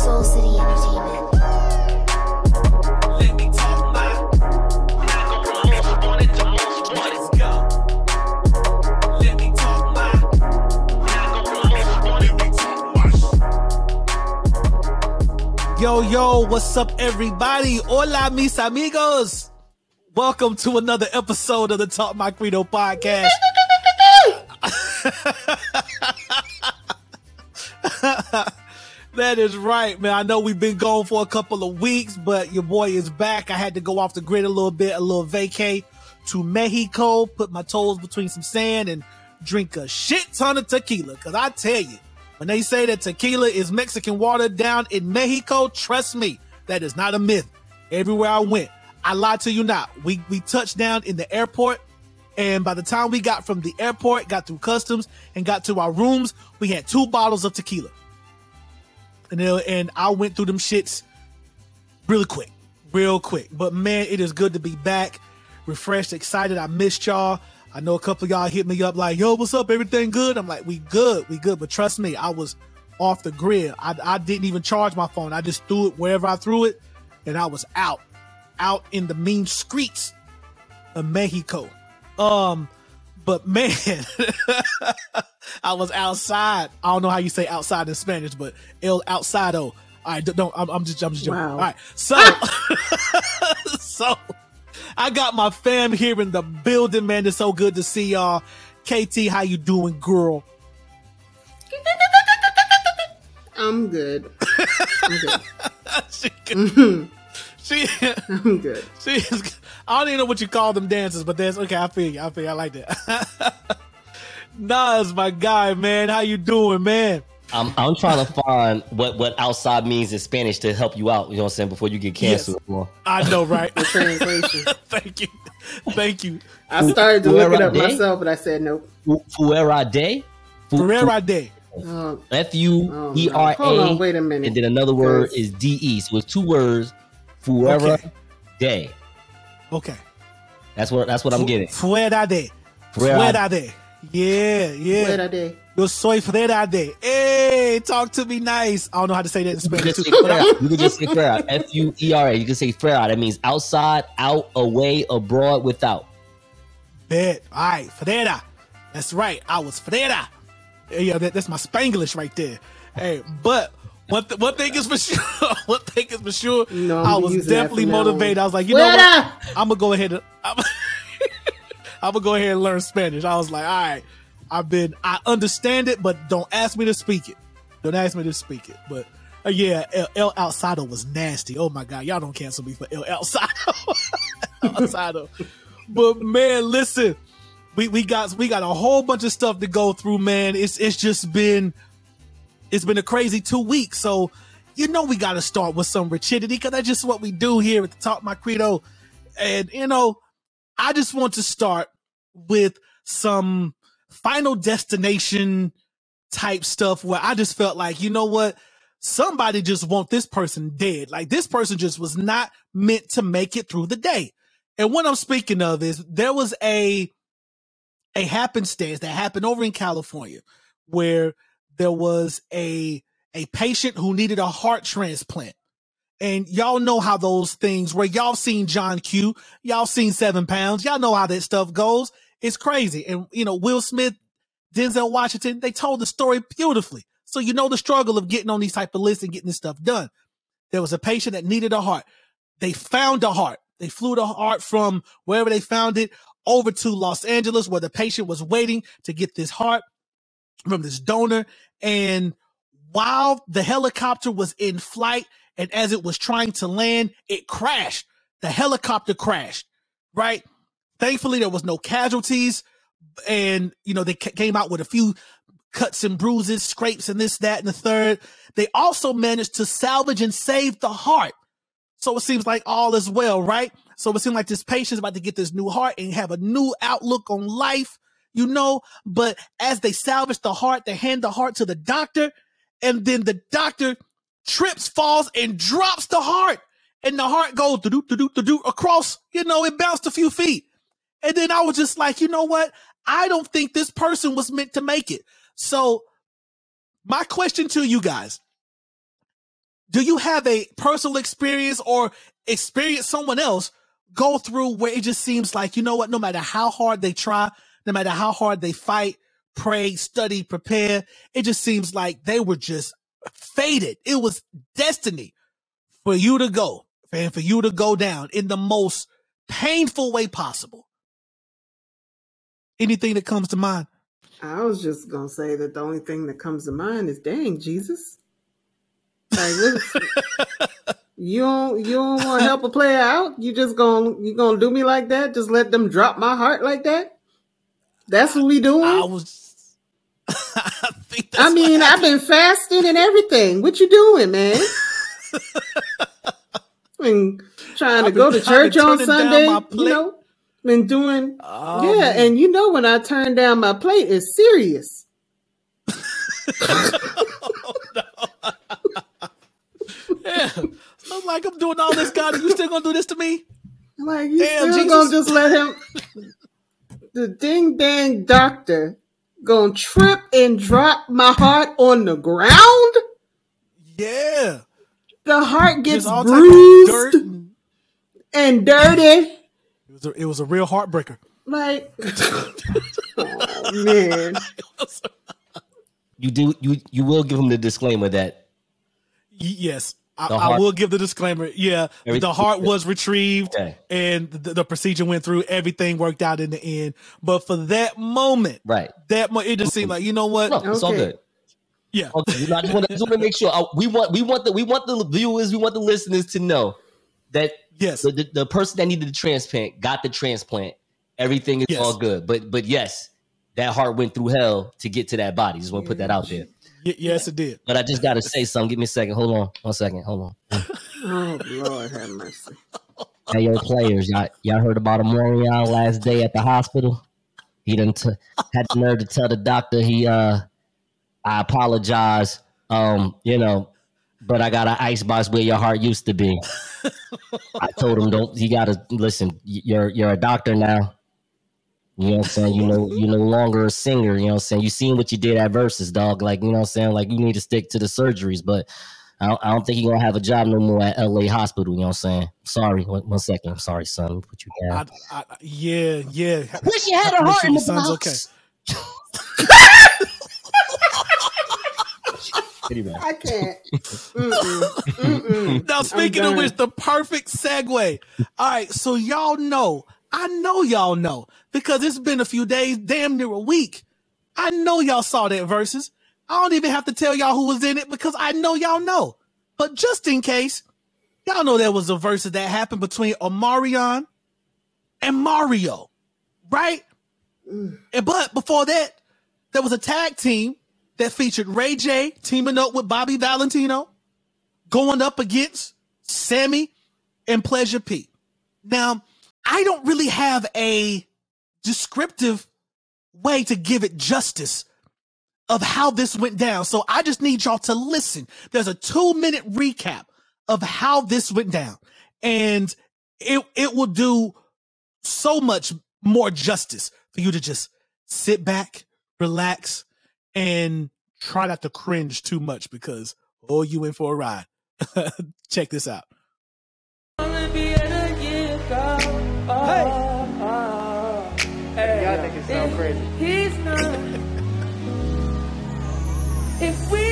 Soul City Entertainment. Let me talk my. Not gon' from most wanted to most wanted. go. Let me talk my. Not gon' from most wanted. Let me talk my. Yo, yo, what's up, everybody? Hola, mis amigos. Welcome to another episode of the Talk My Credo podcast. That is right, man. I know we've been gone for a couple of weeks, but your boy is back. I had to go off the grid a little bit, a little vacay to Mexico, put my toes between some sand and drink a shit ton of tequila. Cause I tell you, when they say that tequila is Mexican water down in Mexico, trust me, that is not a myth. Everywhere I went, I lied to you not. We we touched down in the airport, and by the time we got from the airport, got through customs, and got to our rooms, we had two bottles of tequila. And and I went through them shits really quick, real quick. But man, it is good to be back, refreshed, excited. I missed y'all. I know a couple of y'all hit me up like, "Yo, what's up? Everything good?" I'm like, "We good, we good." But trust me, I was off the grid. I, I didn't even charge my phone. I just threw it wherever I threw it, and I was out, out in the mean streets of Mexico. Um, but man, I was outside. I don't know how you say outside in Spanish, but el outsido. All right, don't. I'm, I'm just, I'm just joking. Wow. All right, so, so I got my fam here in the building, man. It's so good to see y'all. KT, how you doing, girl? I'm good. I'm good. She. I'm good. she is, I don't even know what you call them dances, but that's okay. I feel you. I feel you. I like that. Nas, my guy, man. How you doing, man? I'm I'm trying to find what what outside means in Spanish to help you out. You know what I'm saying before you get canceled. I know, right? The translation. Thank you. Thank you. I started to look it up de? myself, but I said nope. Fuera de, Fu- Ferrera Day. Oh, F U E no. R Hold on, wait a minute. and then another word Yes. is D E. So it's two words. Fuera Okay. de. Okay. That's what that's what I'm getting. Fuera de. Fuera- Fuera de. Yeah, yeah. Wait a day. Yo soy fuera de. Hey, talk to me nice. I don't know how to say that in You Spanish. can just say fuera. You can just say fuera. F U E R A. You can say fuera. That means outside, out, away, abroad, without. Bet. All right, fuera. That's right. I was fuera. Yeah, that, that's my Spanglish right there. Hey, but one, th- one thing is for sure. one thing is for sure. No, I'm was definitely from now on. motivated. I was like, you know what? I'm gonna go ahead and I'm, I'm gonna go ahead and learn Spanish. I was like, all right, I've been I understand it, but don't ask me to speak it. Don't ask me to speak it. But uh, yeah, El, El Alzado was nasty. Oh my god, y'all don't cancel me for El Alzado. El Alzado. But man, listen, we we got we got a whole bunch of stuff to go through, man. It's it's just been it's been a crazy two weeks. So you know we got to start with some rigidity because that's just what we do here at the Talk My Credo. And you know, I just want to start with some final destination type stuff where I just felt like, you know what? Somebody just want this person dead. Like this person just was not meant to make it through the day. And what I'm speaking of is there was a a happenstance that happened over in California where there was a a patient who needed a heart transplant. And y'all know how those things where y'all seen John Q, y'all seen seven pounds, y'all know how that stuff goes. It's crazy. And you know, Will Smith, Denzel Washington, they told the story beautifully. So you know the struggle of getting on these type of lists and getting this stuff done. There was a patient that needed a heart. They found a heart. They flew the heart from wherever they found it over to Los Angeles where the patient was waiting to get this heart from this donor. And while the helicopter was in flight and as it was trying to land, it crashed. The helicopter crashed, right? Thankfully, there was no casualties. And, you know, they ca- came out with a few cuts and bruises, scrapes, and this, that, and the third. They also managed to salvage and save the heart. So it seems like all is well, right? So it seems like this patient's about to get this new heart and have a new outlook on life, you know. But as they salvage the heart, they hand the heart to the doctor, and then the doctor trips, falls, and drops the heart. And the heart goes do do do do across, you know, it bounced a few feet. And then I was just like, you know what? I don't think this person was meant to make it. So my question to you guys, do you have a personal experience or experience someone else go through where it just seems like, you know what, no matter how hard they try, no matter how hard they fight, pray, study, prepare, it just seems like they were just fated. It was destiny for you to go and for you to go down in the most painful way possible. Anything that comes to mind? I was just gonna say that the only thing that comes to mind is, dang, Jesus. Like, you don't you don't want to help a player out? You just gonna you gonna do me like that? Just let them drop my heart like that? That's what we doing? I was. I think I mean, I've been fasting and everything. What you doing, man? been trying to go to church on Sunday. You know, been doing Oh, yeah, man. and you know when I turn down my plate, it's serious. yeah. I'm like, I'm doing all this, God, you still gonna do this to me? Like you Damn, still Jesus. gonna just let him the ding dang doctor gonna trip and drop my heart on the ground? Yeah. The heart gets all type bruised dirt. and- and dirty. It was, a, it was a real heartbreaker. Like oh, man. You do you you will give him the disclaimer that Y- Yes. I, The I will give the disclaimer. Yeah, Everything- the heart was retrieved Okay. and the, the procedure went through. Everything worked out in the end. But for that moment, right. that mo- it just seemed like you know what? No, it's all good. Yeah, Okay, you know, I just want to, just want to make sure uh, we want we want the we want the viewers we want the listeners to know that yes, the, the, the person that needed the transplant got the transplant. Everything is Yes. all good, but but yes, that heart went through hell to get to that body. Just want to put that out there. Y- yes, it did. But I just got to say something. Give me a second. Hold on. One second. Hold on. Oh Lord have mercy. Hey, yo, players, y'all, y'all heard about Omarion last day at the hospital? He done t- had the nerve to tell the doctor he, uh, I apologize, um, you know, but I got an icebox where your heart used to be. I told him, don't, you gotta listen, you're, you're a doctor now. You know what I'm saying? You know, you're no longer a singer. You know what I'm saying? You seen what you did at Verzuz, dog. Like, you know what I'm saying? Like, you need to stick to the surgeries, but I don't, I don't think you're gonna have a job no more at LA Hospital. You know what I'm saying? Sorry, one, one second. Sorry, son. Put you down. I, I, yeah, yeah. Wish you had a heart in your the son's box. Anyway, I can't. Mm-mm. Mm-mm. Now, speaking of which, the perfect segue. All right, so y'all know, I know y'all know because it's been a few days, damn near a week. I know y'all saw that verses. I don't even have to tell y'all who was in it because I know y'all know. But just in case, y'all know there was a verse that happened between Omarion and Mario, right? Mm. And but before that, there was a tag team that featured Ray J teaming up with Bobby Valentino going up against Sammy and Pleasure P. Now, I don't really have a descriptive way to give it justice of how this went down. So I just need y'all to listen. There's a two minute recap of how this went down. And it, it will do so much more justice for you to just sit back, relax, and try not to cringe too much because, oh, you in for a ride. Check this out. Y'all niggas sound crazy. He's not. if we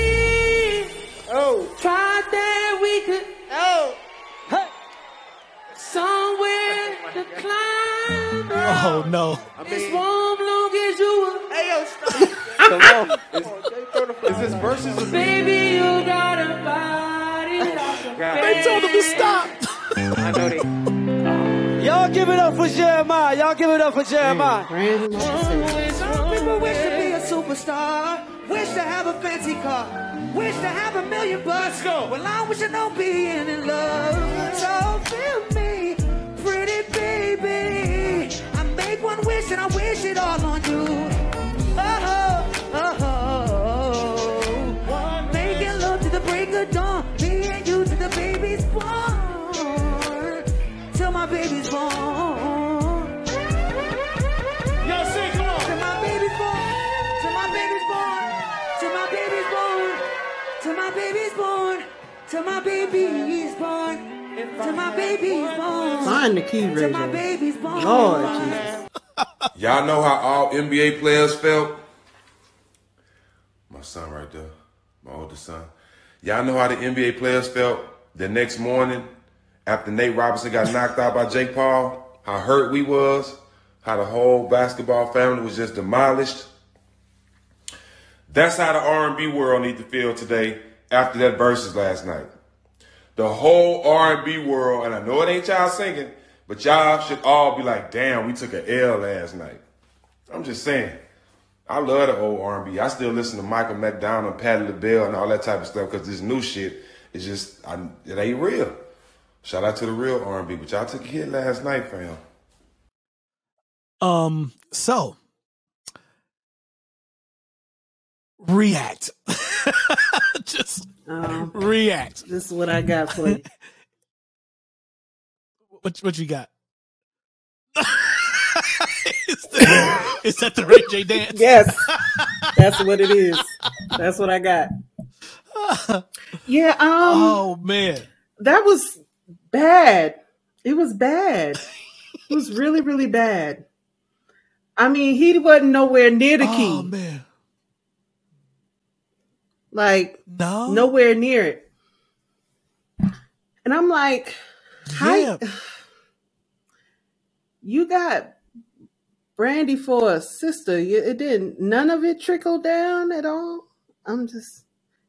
Oh, tried that, we could oh. somewhere to climb. Oh, no. I It's mean, warm long as you were. hey, yo, stop. Come on. Is, is this versus a Baby, you got a body like a They told him to stop. I know they. Y'all give it up for Jeremiah. Y'all give it up for Jeremiah. Ran him off the stage. Some people wish to be a superstar, wish to have a fancy car, wish to have a million bucks. Let's go. Well, I wish I know being in love. So feel me, pretty baby. I make one wish and I wish it all on you. Oh, baby's born, till my baby's born, Find the key, till my baby's born. Lord Jesus. Y'all know how all NBA players felt? My son right there, my oldest son. Y'all know how the NBA players felt the next morning after Nate Robinson got knocked out by Jake Paul? How hurt we was? How the whole basketball family was just demolished? That's how the R&B world need to feel today after that versus last night. The whole R&B world, and I know it ain't y'all singing, but y'all should all be like, damn, we took a L last night. I'm just saying. I love the old R&B. I still listen to Michael McDonald, Patti LaBelle, and all that type of stuff because this new shit is just, I, it ain't real. Shout out to the real R&B, but y'all took a hit last night, fam. Um, so react. Just Um, react. this is what I got for you. What what you got? is, that, is that the Ray J dance? Yes, that's what it is. That's what I got. Yeah, um, Oh man. that was bad. It was bad. It was really, really bad. I mean, he wasn't nowhere near the key. Oh man. Like No. nowhere near it. And I'm like, Yeah. you got Brandy for a sister? It didn't. None of it trickled down at all. I'm just.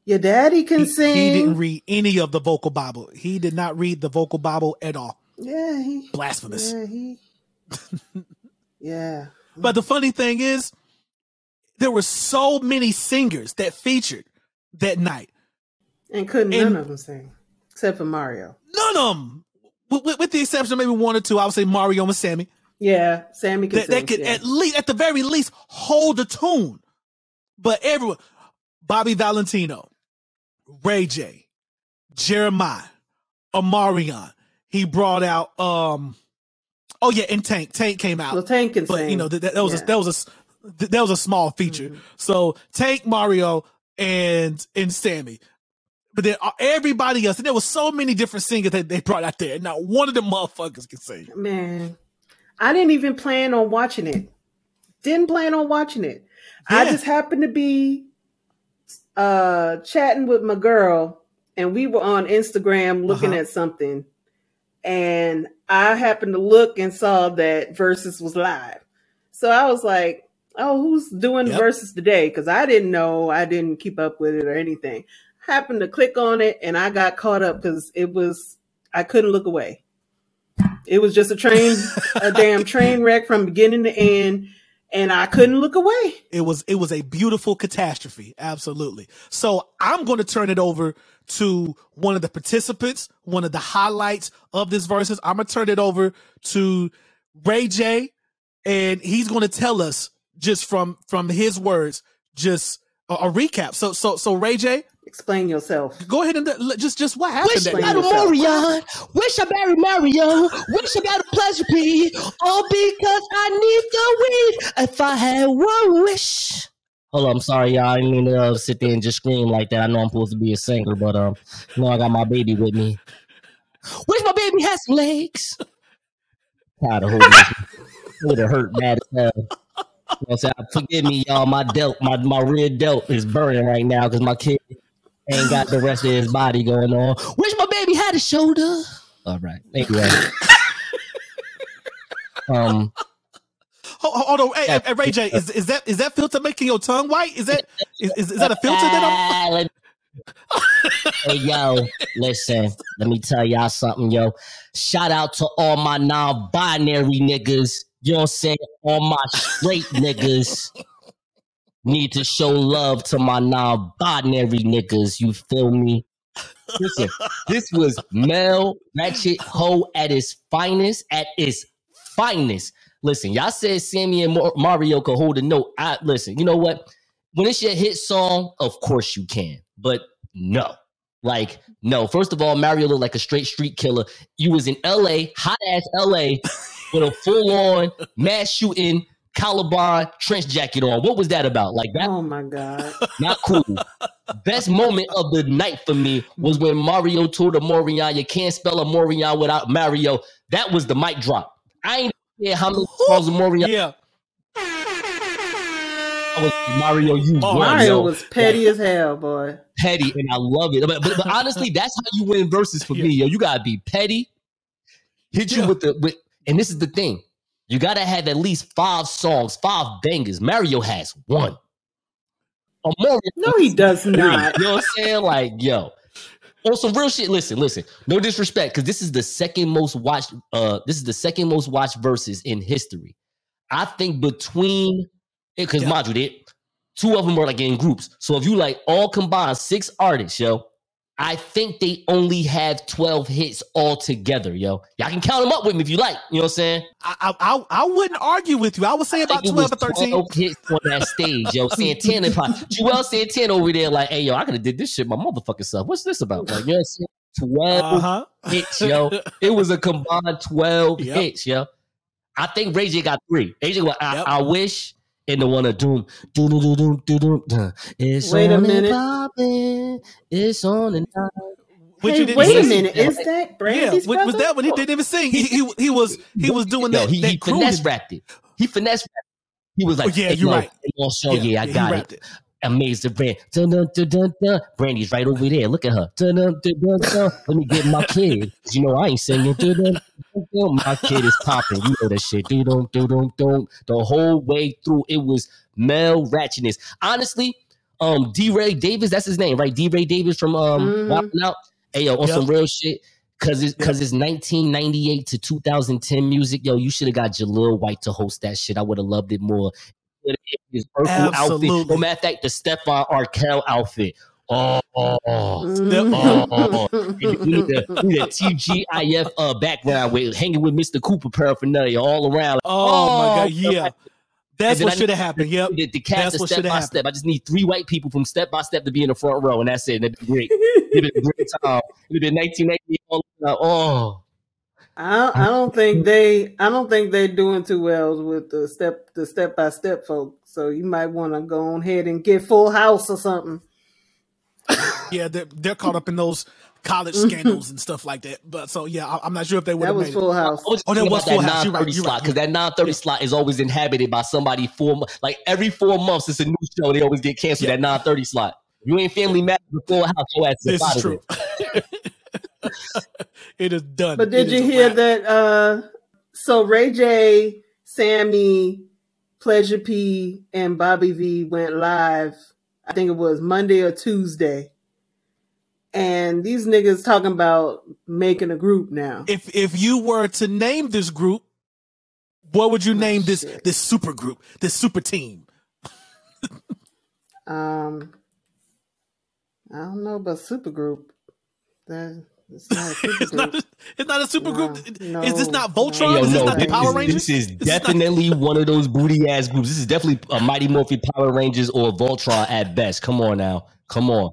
Your daddy can He, sing. he didn't read any of the vocal Bible. He did not read the vocal Bible at all. yeah, he. Blasphemous. Yeah, he. yeah. But the funny thing is, there were so many singers that featured that night. And couldn't And- none of them sing except for Mario. None of them, with, with- with the exception of maybe one or two, I would say Mario and Sammy, Yeah, Sammy can that, sing. that could yeah. at least, at the very least, hold a tune. But everyone, Bobby Valentino, Ray J, Jeremiah, Omarion, he brought out, um, oh yeah, and Tank. Tank came out. well, Tank can but sing. you know that, that was a, that was a that was a small feature. So Tank, Mario, and and Sammy. But then uh, everybody else, and there was so many different singers that they brought out there, and not one of them motherfuckers can sing. Man, I didn't even plan on watching it. Didn't plan on watching it. I just happened to be uh chatting with my girl and we were on Instagram looking Uh-huh. at something and I happened to look and saw that Verzuz was live. So I was like, "Oh, who's doing Yep. Verzuz today?" cuz I didn't know, I didn't keep up with it or anything. Happened to click on it and I got caught up cuz it was I couldn't look away. It was just a train, a damn train wreck from beginning to end, and I couldn't look away. It was it was a beautiful catastrophe, absolutely. So I'm going to turn it over to one of the participants, one of the highlights of this verses. I'm going to turn it over to Ray J, and he's going to tell us just from from his words, just a, a recap. So so so Ray J, Explain yourself. go ahead and uh, just just what happened. Wish that I night. got a yourself. Marion. Wish I married Mario. Wish I got a pleasure P. All because I need the weed. If I had one wish. Hold on, I'm sorry, y'all. I didn't mean to uh, sit there and just scream like that. I know I'm supposed to be a singer, but um, you know I got my baby with me. Wish my baby had some legs. Tired of holding this. Would have hurt bad as hell. You know what I'm saying? Forgive me, y'all. My delt, my, my rear delt is burning right now because my kid ain't got the rest of his body going on. Wish my baby had a shoulder. All right. Anyway. um, Hold, hold on, hey, hey, Ray J, is, is that is that filter making your tongue white? Is that is, is, that a filter that I'm? Ah, hey yo, listen, let me tell y'all something, yo. Shout out to all my non-binary niggas. You know what I'm saying? All my straight niggas need to show love to my non-binary niggas. You feel me? Listen, this was Mel Ratchet Ho at his finest, at its finest. Listen, y'all said Sammy and Mar- Mario could hold a note. I listen. You know what? When it's your hit song, of course you can, but no. Like, no. First of all, Mario looked like a straight street killer. You was in LA, hot ass LA, with a full on mass shooting Caliban trench jacket on. What was that about? Like that Oh my god. not cool. Best moment of the night for me was when Mario told Omarion, you can't spell Omarion without Mario. That was the mic drop. I ain't care how many calls Omarion Yeah. was. Mario, you Oh, won, Mario yo. was petty as hell, boy. petty, and I love it. But, but, but honestly, that's how you win verses for me, yo. You gotta be petty. Hit you Yeah. with the with, and this is the thing. You gotta have at least five songs, five bangers. Mario has one. A Mario No, he does not. You know what I'm saying? Like, yo. On some real shit. Listen, listen. No disrespect, because this is the second most watched. Uh, this is the second most watched verses in history. I think between because Yeah. mind you, they, two of them are like in groups. So if you like all combined six artists, yo, I think they only have twelve hits all together, yo. Y'all can count them up with me if you like. You know what I'm saying? I, I I wouldn't argue with you. I would say about twelve or thirteen. 12 hits on that stage, yo. Santana, Juelz Santana over there, like, hey, yo, I could have did this shit my motherfucking self. What's this about? Like, you know saying? 12 Uh huh. hits, yo. It was a combined 12 Yep. hits, yo. I think Ray J got three. Ray J, got, I, Yep. I wish, and the one of Doom, Doom, Doom, Doom, Doom, Doom, Doom. It's Wait a on and minute. poppin'. It's on and poppin'. Which Hey, you didn't wait a minute. Is that Yeah, Brandy's was, was that when he didn't even sing? He he, he was he was doing Yo, that. he, that he finesse rapped it. He finesse rapped it. He was like, Oh, yeah, hey, you're yo, right. hey, yo, show, yeah, I he got it. rapped it. Amazing brand. Dun, dun, dun, dun, dun. Brandy's right over there. Look at her. Dun, dun, dun, dun, dun. Let me get my kid. 'Cause You know I ain't singing. Dun, dun, dun, dun. My kid is popping. You know that shit. Do don't do don't don't. The whole way through, it was male ratchetness. Honestly, um, DeRay Davis, that's his name, right? DeRay Davis from um Mhm. 'N Out. Hey yo, on Yep. some real shit. Cause it's cause it's 1998 to 2010 music. Yo, you should have got Jaleel White to host that shit. I would have loved it more. His Urkel outfit. No matter of fact, the Stefan Urquelle outfit. Oh, oh, oh, oh. You need the, the TGIF uh, background with hanging with Mr. Cooper paraphernalia all around. Oh, my god, yeah. That's what should have happened. Yep. The, the cast That's of what step shoulda by happened. step. I just need three white people from step by step to be in the front row, and that's it. And it'd be great. It'd be a great time. It'd be 1998. all around. Oh, I, I don't think they I don't think they're doing too well with the step the step by step folks. So you might want to go on ahead and get Full House or something. Yeah, they're, they're caught up in those college scandals and stuff like that. But so yeah, I, I'm not sure if they would That have was made it. Full House. Oh, that was Full that House. You're right, 930 you're slot right. because that 930 slot is always inhabited by somebody four like every four months. It's a new show. They always get canceled. Yeah. That 930 slot. You ain't family matters before house. Your ass This is out of true. it is done. But did It you hear that? Uh, so Ray J, Sammy, Pleasure P, and Bobby V went live. I think it was Monday or Tuesday. And these niggas talking about making a group now. If if you were to name this group, what would you name this shit. this super group, this super team? Um, I don't know about supergroup. That it's not a It's supergroup. not. A, it's not a super No, group. no, is this not no. Voltron? Yo, is this no, not the this, Power is, Rangers? this is This not- definitely one of those booty ass groups. This is definitely a Mighty Morphin Power Rangers or Voltron at best. Come on now. Come on.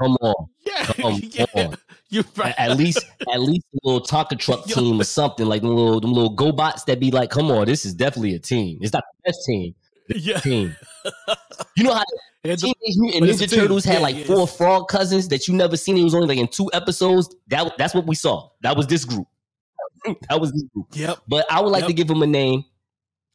Come on. Yeah, Come yeah. on. You're right. At, at least, at least a little Tonka truck Yo. team or something like them little, them little GoBots that be like, come on, this is definitely a team. It's not the best team. yeah. Team. You know how Teenage Mutant but it's a Ninja. Turtles had Yeah, like yeah, four frog cousins that you never seen. It was only like in two episodes. That that's what we saw. That was this group. That was this group. Yep. But I would like Yep. to give him a name.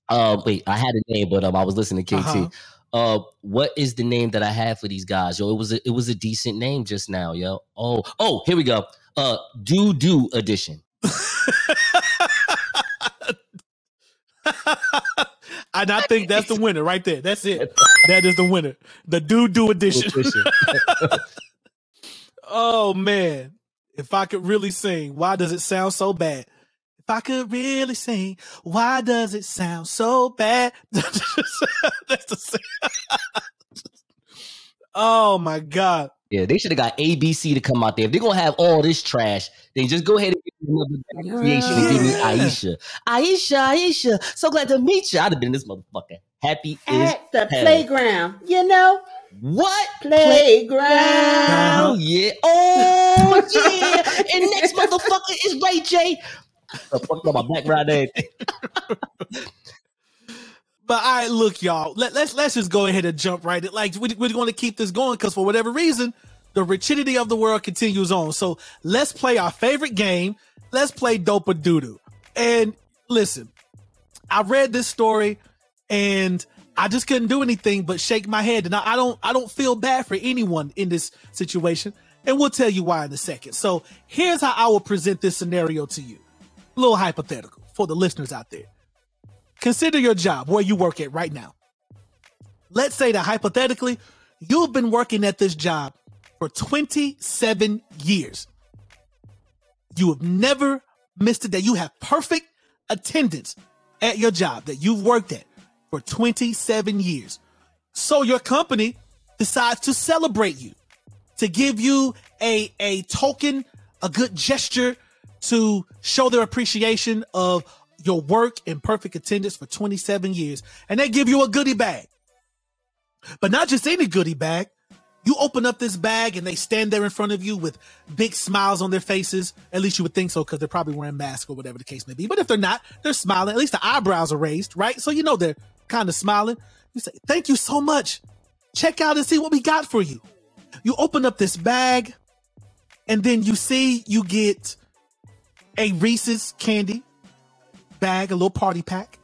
Uh, wait, I had a name, but um, I was listening to KT. Uh-huh. Uh, what is the name that I have for these guys? Yo, it was a, it was a decent name just now, yo. Oh, oh, here we go. Uh, do do edition. and I think that's the winner right there. That's it. That is the winner. The doo edition. Edition. Oh man, if I could really sing, why does it sound so bad? If I could really sing, why does it sound so bad? That's the same. oh my god. Yeah, they should have got ABC to come out there. If they're gonna have all this trash, then just go ahead and give me another black creation and give me Aisha. Aisha, Aisha, so glad to meet you. I'd have been this motherfucker. Happy is At the hell. playground, you know, what? playground. Oh yeah. Oh yeah. and next motherfucker is Ray J. The fuck up my background name. But all right, look, y'all. Let, let's let's just go ahead and jump right. in. Like we, we're going to keep this going because for whatever reason, the rigidity of the world continues on. So let's play our favorite game. Let's play dope or doodoo. And listen, I read this story and I just couldn't do anything but shake my head. And I, I don't I don't feel bad for anyone in this situation. And we'll tell you why in a second. So here's how I will present this scenario to you. Little hypothetical for the listeners out there. Consider your job where you work at right now. Let's say that hypothetically, you've been working at this job for 27 years. You have never missed a day. You have perfect attendance at your job that you've worked at for 27 years. So your company decides to celebrate you, to give you a, a token, a good gesture to show their appreciation of your work and perfect attendance for 27 years. And they give you a goodie bag. But not just any goodie bag. You open up this bag and they stand there in front of you with big smiles on their faces. At least you would think so because they're probably wearing masks or whatever the case may be. But if they're not, they're smiling. At least the eyebrows are raised, right? So you know they're kind of smiling. You say, Thank you so much. Check out and see what we got for you. You open up this bag and then you see you get a Reese's candy bag, a little party pack.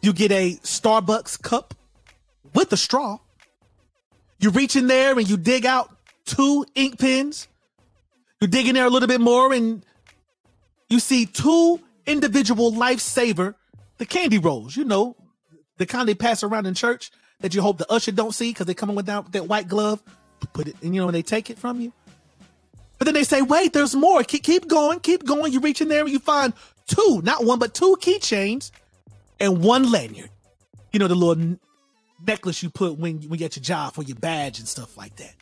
You get a Starbucks cup with a straw. You reach in there and you dig out two ink pens. You dig in there a little bit more and you see two individual lifesaver, the candy rolls, you know, the kind they pass around in church that you hope the usher don't see because they come in with that, that white glove, put it, and you know, when they take it from you. But then they say, wait, there's more. Keep, keep going, keep going. You reach in there and you find two, not one, but two keychains and one lanyard. You know, the little necklace you put when, when you get your job for your badge and stuff like that.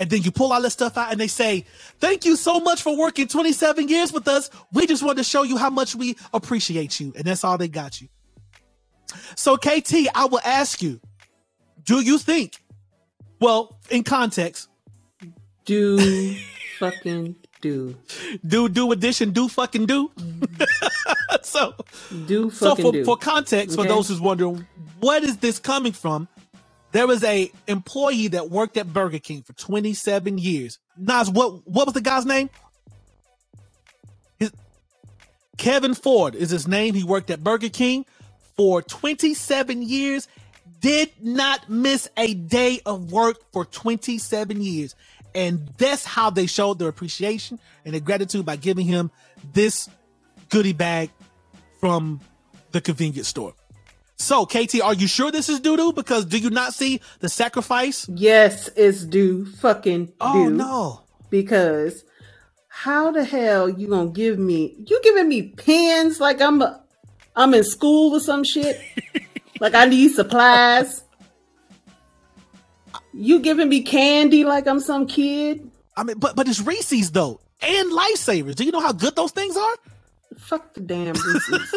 And then you pull all that stuff out and they say, Thank you so much for working 27 years with us. We just wanted to show you how much we appreciate you. And that's all they got you. So, KT, I will ask you, do you think, well, in context, Do fucking do. do do addition, do fucking do? Mm-hmm. so, Do so for, do. for context, for those who's wondering, what is this coming from? There was a employee that worked at Burger King for 27 years. Nas, what what was the guy's name? His, Kevin Ford is his name. He worked at Burger King for 27 years. Did not miss a day of work for 27 years. And that's how they showed their appreciation and their gratitude by giving him this goodie bag from the convenience store. So, KT, are you sure this is doo doo? Because do you not see the sacrifice? yes, it's do fucking. Oh no. Because how the hell you gonna give me? You giving me pens like I'm a, I'm in school or some shit? like I need supplies. You giving me candy like I'm some kid? I mean, but but it's Reese's though, and lifesavers. Do you know how good those things are? Fuck the damn Reese's.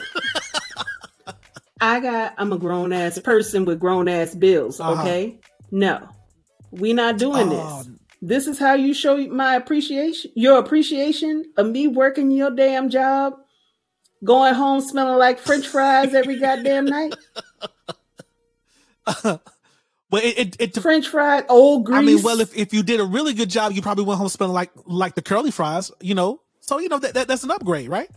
I got. I'm a grown ass person with grown ass bills. Uh-huh. Okay, no, we not doing Oh. this. This is how you show my appreciation, your appreciation of me working your damn job, going home smelling like French fries every goddamn night. Well, it it, it French fries, old grease. I mean, well, if, if you did a really good job, you probably went home smelling like like the curly fries, you know. So you know that, that that's an upgrade, right?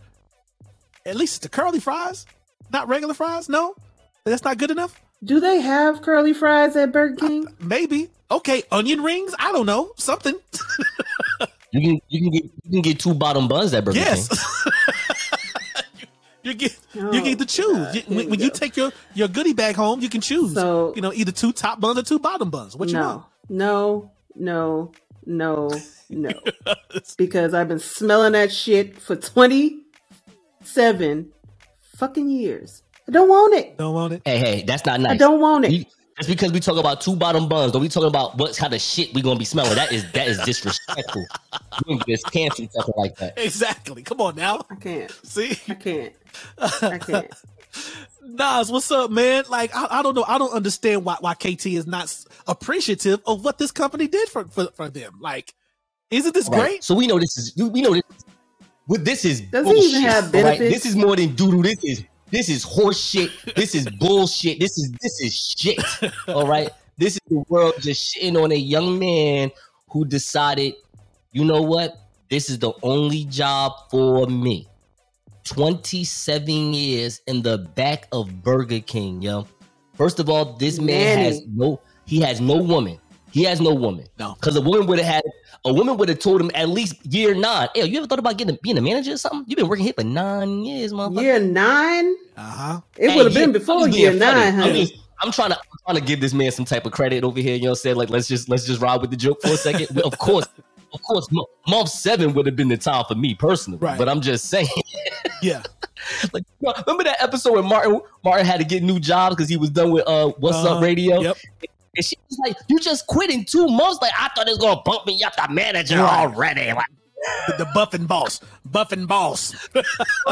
At least it's the curly fries, not regular fries. No, that's not good enough. do they have curly fries at Burger King? Maybe okay, onion rings. I don't know something. You can you can get you can get two bottom buns at Burger yes, King. you get you Oh, get to choose You- when, when you take your your goodie bag home. You can choose. So- you know either two top buns or two bottom buns. What you want? no, no, no, no, no. because I've been smelling that shit for 27 fucking years. I don't want it. Don't want it. Hey, hey, that's not nice. I don't want it. You- just because we talk about two bottom buns, don't we talking about what kind of shit we gonna be smelling? That is that is disrespectful. you can just cancel something like that. Exactly. Come on now. I can't. See. I can't. I can't. Nas, what's up, man? Like, I, I don't know. I don't understand why, why KT is not appreciative of what this company did for, for, for them. Like, isn't this Right. great? So we know this is we know this. What this is Does he even have all right? benefits? This is more than doodle. This is This is horse shit. This is bullshit. This is this is shit. All right. This is the world just shitting on a young man who decided, you know what? This is the only job for me. 27 years in the back of Burger King, yo. First of all, this man Nanny. has no he has no woman. He has no woman. No. Because a woman would have had a woman would have told him at least year nine. Hey, you ever thought about getting being a manager or something? You've been working here for nine years, motherfucker. Year nine? Uh-huh. It would have been before just year being funny. nine, I'm, honey. I'm trying to I'm trying to give this man some type of credit over here. You know what I'm saying? Like let's just let's just ride with the joke for a second. Of course, of course, mo- month seven would have been the time for me personally. Right. But I'm just saying. Yeah. like, remember that episode when Martin Martin had to get new jobs because he was done with uh What's Up Uh-huh. Radio? Yep. And she was like, "You just quit in two months. Like I thought it was gonna bump me up the manager Right. already. Like, The, buffing boss. Buffing boss. what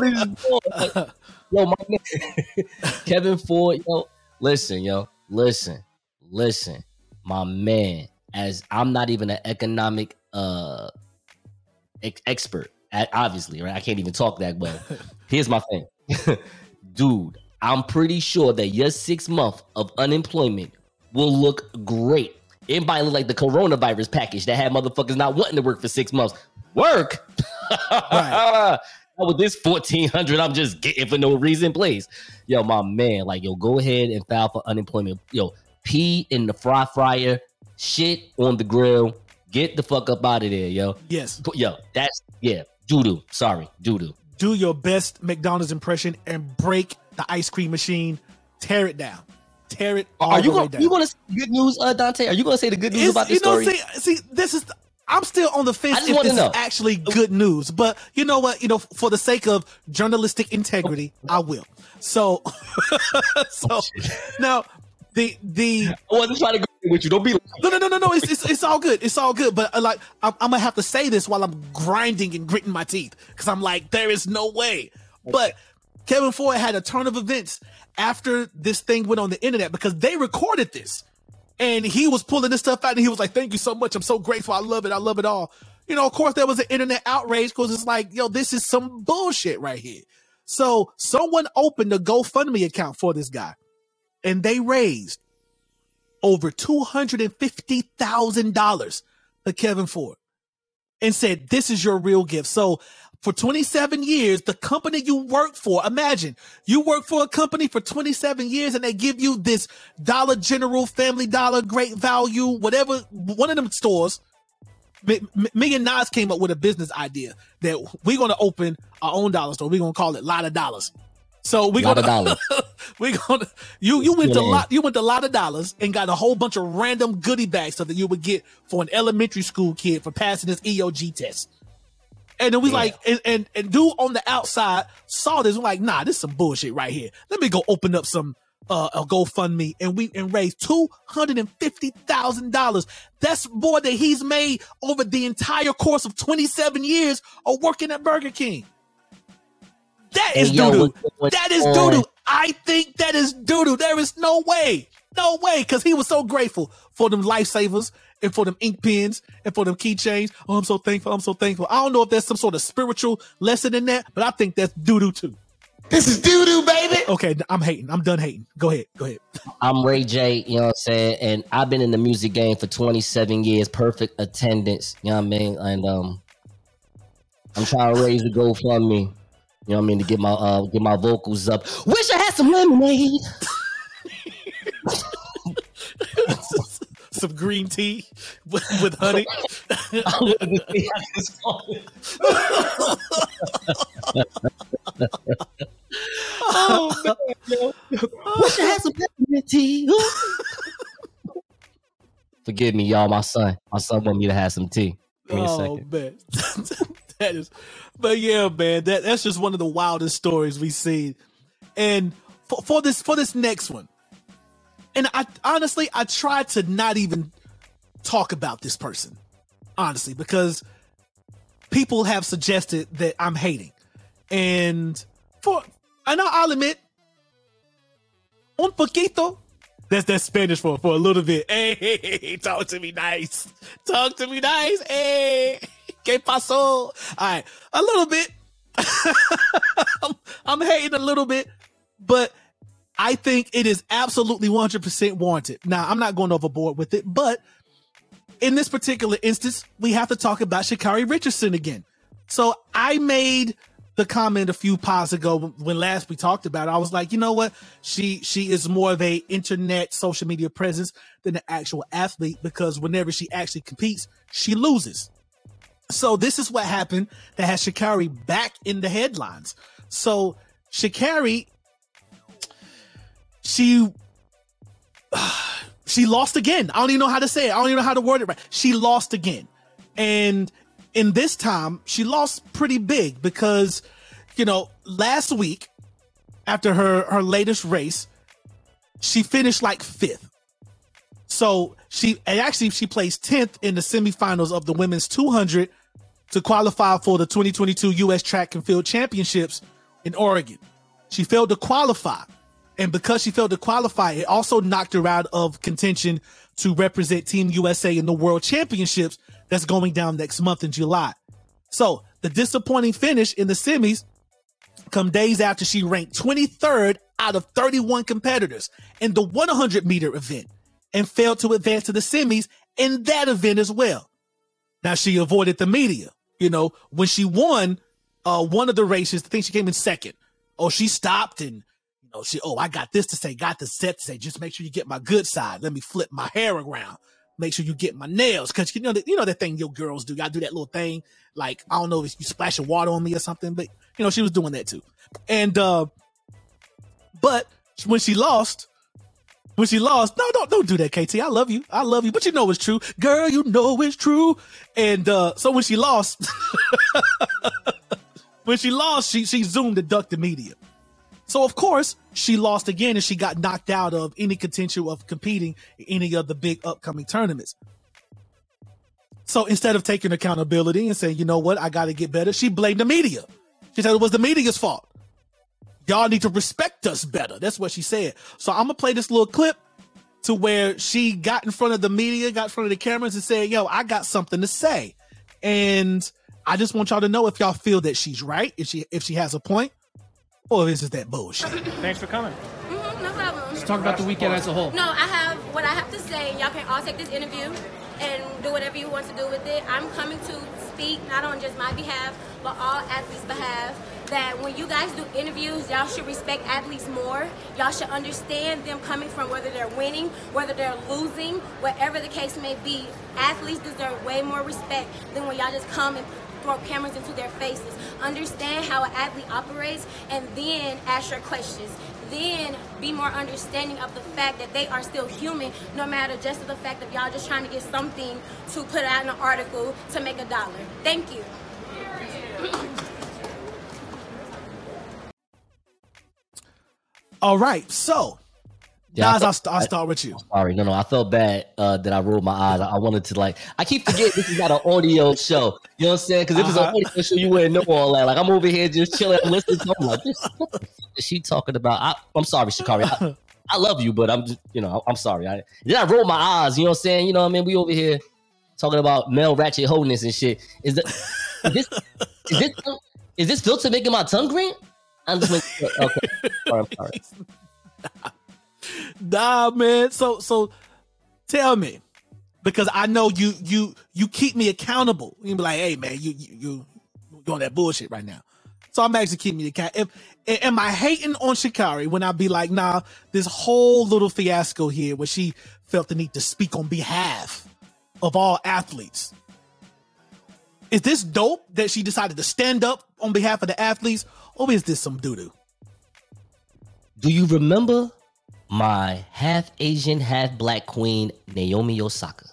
is this doing? Like, yo, my man, Kevin Ford, yo, listen, yo, listen, listen, my man. As I'm not even an economic uh ex- expert, obviously, right? I can't even talk that well. Here's my thing, dude. I'm pretty sure that your six month of unemployment will look great. It might look like the coronavirus package that had motherfuckers not wanting to work for six months. Work. Right. With this 1400 I'm just getting for no reason, please. Yo, my man, like, yo, go ahead and file for unemployment. Yo, pee in the fry fryer, shit on the grill. Get the fuck up out of there, yo. Yes. Yo, that's, yeah, doo doo. Sorry, doo doo. Do your best McDonald's impression and break the ice cream machine. Tear it down. Tear it Are you gonna you want to say good news, uh, Dante? Are you gonna say the good news It's- about this you know, story? see, see, this is. I'm still on the fence if this know. is actually good news, but you know what? You know, for the sake of journalistic integrity, I will. So, so now the the I wasn't trying to go with you. Don't be no, no, no, no, no. It's, it's, it's all good. It's all good. But uh, like, I'm, I'm gonna have to say this while I'm grinding and gritting my teeth because I'm like, there is no way. But Kevin Ford had a turn of events after this thing went on the internet because they recorded this, and he was pulling this stuff out, and he was like, "Thank you so much. I'm so grateful. I love it. I love it all." You know, of course, there was an internet outrage because it's like, yo, this is some bullshit right here. So someone opened a GoFundMe account for this guy, and they raised over $250,000 for Kevin Ford and said, This is your real gift. So for 27 years, the company you work for, imagine you work for a company for 27 years and they give you this Dollar General, Family Dollar, Great Value, whatever, one of them stores. Me, and Nas came up with a business idea that we're going to open our own dollar store. We're going to call it Lot of Dollars. So going of to dollars. we gonna you you went to lot you went to a lot of dollars and got a whole bunch of random goodie bags so that you would get for an elementary school kid for passing his EOG test. And then we like and, and and dude on the outside saw this. We're like, nah, this is some bullshit right here. Let me go open up some uh a GoFundMe and we and raise two hundred and fifty thousand dollars. That's more than he's made over the entire course of twenty seven years of working at Burger King. That is Hey, doo doo. That is doo doo. I think that is doo doo. There is no way, no way, because he was so grateful for them lifesavers and for them ink pens and for them keychains. Oh, I'm so thankful. I'm so thankful. I don't know if there's some sort of spiritual lesson in that, but I think that's doo doo too. This is doo doo, baby. Okay, I'm hating. I'm done hating. Go ahead. Go ahead. I'm Ray J, you know what I'm saying? And I've been in the music game for 27 years, perfect attendance, you know what I mean? And um I'm trying to raise the GoFundMe, you know what I mean, to get my uh get my vocals up. Wish I had some lemonade. some green tea with, with honey. I wanted to see how this going. oh man, yo. Wish I had some peppermint tea. Forgive me, y'all. My son, my son want me to have some tea. Give me a oh second. man, that is. But yeah, man, that that's just one of the wildest stories we've seen. And for, for this for this next one, and I honestly I tried to not even talk about this person, honestly, because people have suggested that I'm hating, and for and I'll admit, un poquito. That's that's Spanish for for a little bit. Hey, talk to me nice. Talk to me nice. Hey, ¿qué pasó? All right, a little bit. I'm, I'm hating a little bit, but I think it is absolutely 100% warranted. Now, I'm not going overboard with it, but in this particular instance, we have to talk about Sha'Carri Richardson again. So I made the comment a few pods ago when last we talked about it. I was like, you know what? She she is more of a internet social media presence than an actual athlete because whenever she actually competes, she loses. So this is what happened that has Sha'Carri back in the headlines. So Sha'Carri, she she lost again. I don't even know how to say it. I don't even know how to word it right. She lost again. And in this time, she lost pretty big because, you know, last week after her her latest race, she finished like fifth. So she and actually she placed 10th in the semifinals of the women's 200 to qualify for the 2022 US Track and Field Championships in Oregon. She failed to qualify. And because she failed to qualify, it also knocked her out of contention to represent Team USA in the World Championships that's going down next month in July. So the disappointing finish in the semis come days after she ranked 23rd out of 31 competitors in the 100 meter event and failed to advance to the semis in that event as well. Now she avoided the media. You know, when she won uh one of the races, I think she came in second. Oh, she stopped and know, she oh, I got this to say, got the set to say. Just make sure you get my good side. Let me flip my hair around. Make sure you get my nails. Cause you know that you know that thing your girls do. Y'all do that little thing. Like, I don't know if you splash water on me or something, but you know, she was doing that too. And uh but when she lost, when she lost, no, don't don't do that, KT. I love you. I love you, but you know it's true. Girl, you know it's true. And uh so when she lost, when she lost, she she zoomed to duck the media. So of course, she lost again and she got knocked out of any contention of competing in any of the big upcoming tournaments. So instead of taking accountability and saying, you know what, I gotta get better, she blamed the media. She said it was the media's fault. Y'all need to respect us better. That's what she said. So I'm gonna play this little clip to where she got in front of the media, got in front of the cameras, and said, "Yo, I got something to say," and I just want y'all to know if y'all feel that she's right, if she if she has a point, or is it that bullshit? Thanks for coming. Mhm, no problem. Let's talk about the weekend as a whole. No, I have what I have to say. Y'all can all take this interview and do whatever you want to do with it. I'm coming to speak not on just my behalf, but all athletes' behalf. That when you guys do interviews, y'all should respect athletes more. Y'all should understand them coming from whether they're winning, whether they're losing, whatever the case may be. Athletes deserve way more respect than when y'all just come and throw cameras into their faces. Understand how an athlete operates and then ask your questions. Then be more understanding of the fact that they are still human, no matter just the fact that y'all just trying to get something to put out in an article to make a dollar. Thank you. All right, so Yeah, I Nas, thought- I'll, I'll start with you. Sorry, no, no. I felt bad uh, that I rolled my eyes. I, I wanted to like. I keep forgetting this is not an audio show. You know what I'm saying? Because if it's Uh-huh. an audio show, you wouldn't know all that. Like I'm over here just chilling, and listening. To, I'm like, this, what the is she talking about? I, I'm sorry, Sha'Carri. I, I love you, but I'm just, you know, I'm sorry. I then I roll my eyes. You know what I'm saying? You know what I mean? We over here talking about male ratchet holiness and shit. Is this is this is this filter making my tongue green? I'm just making, okay. Sorry, I'm sorry. Nah, man. So so tell me. Because I know you you you keep me accountable. You be like, hey man, you you you on that bullshit right now. So I'm actually keeping you account. If am I hating on Sha'Carri when I be like, nah, this whole little fiasco here where she felt the need to speak on behalf of all athletes. Is this dope that she decided to stand up on behalf of the athletes, or is this some doo doo? Do you remember my half Asian, half black queen, Naomi Osaka?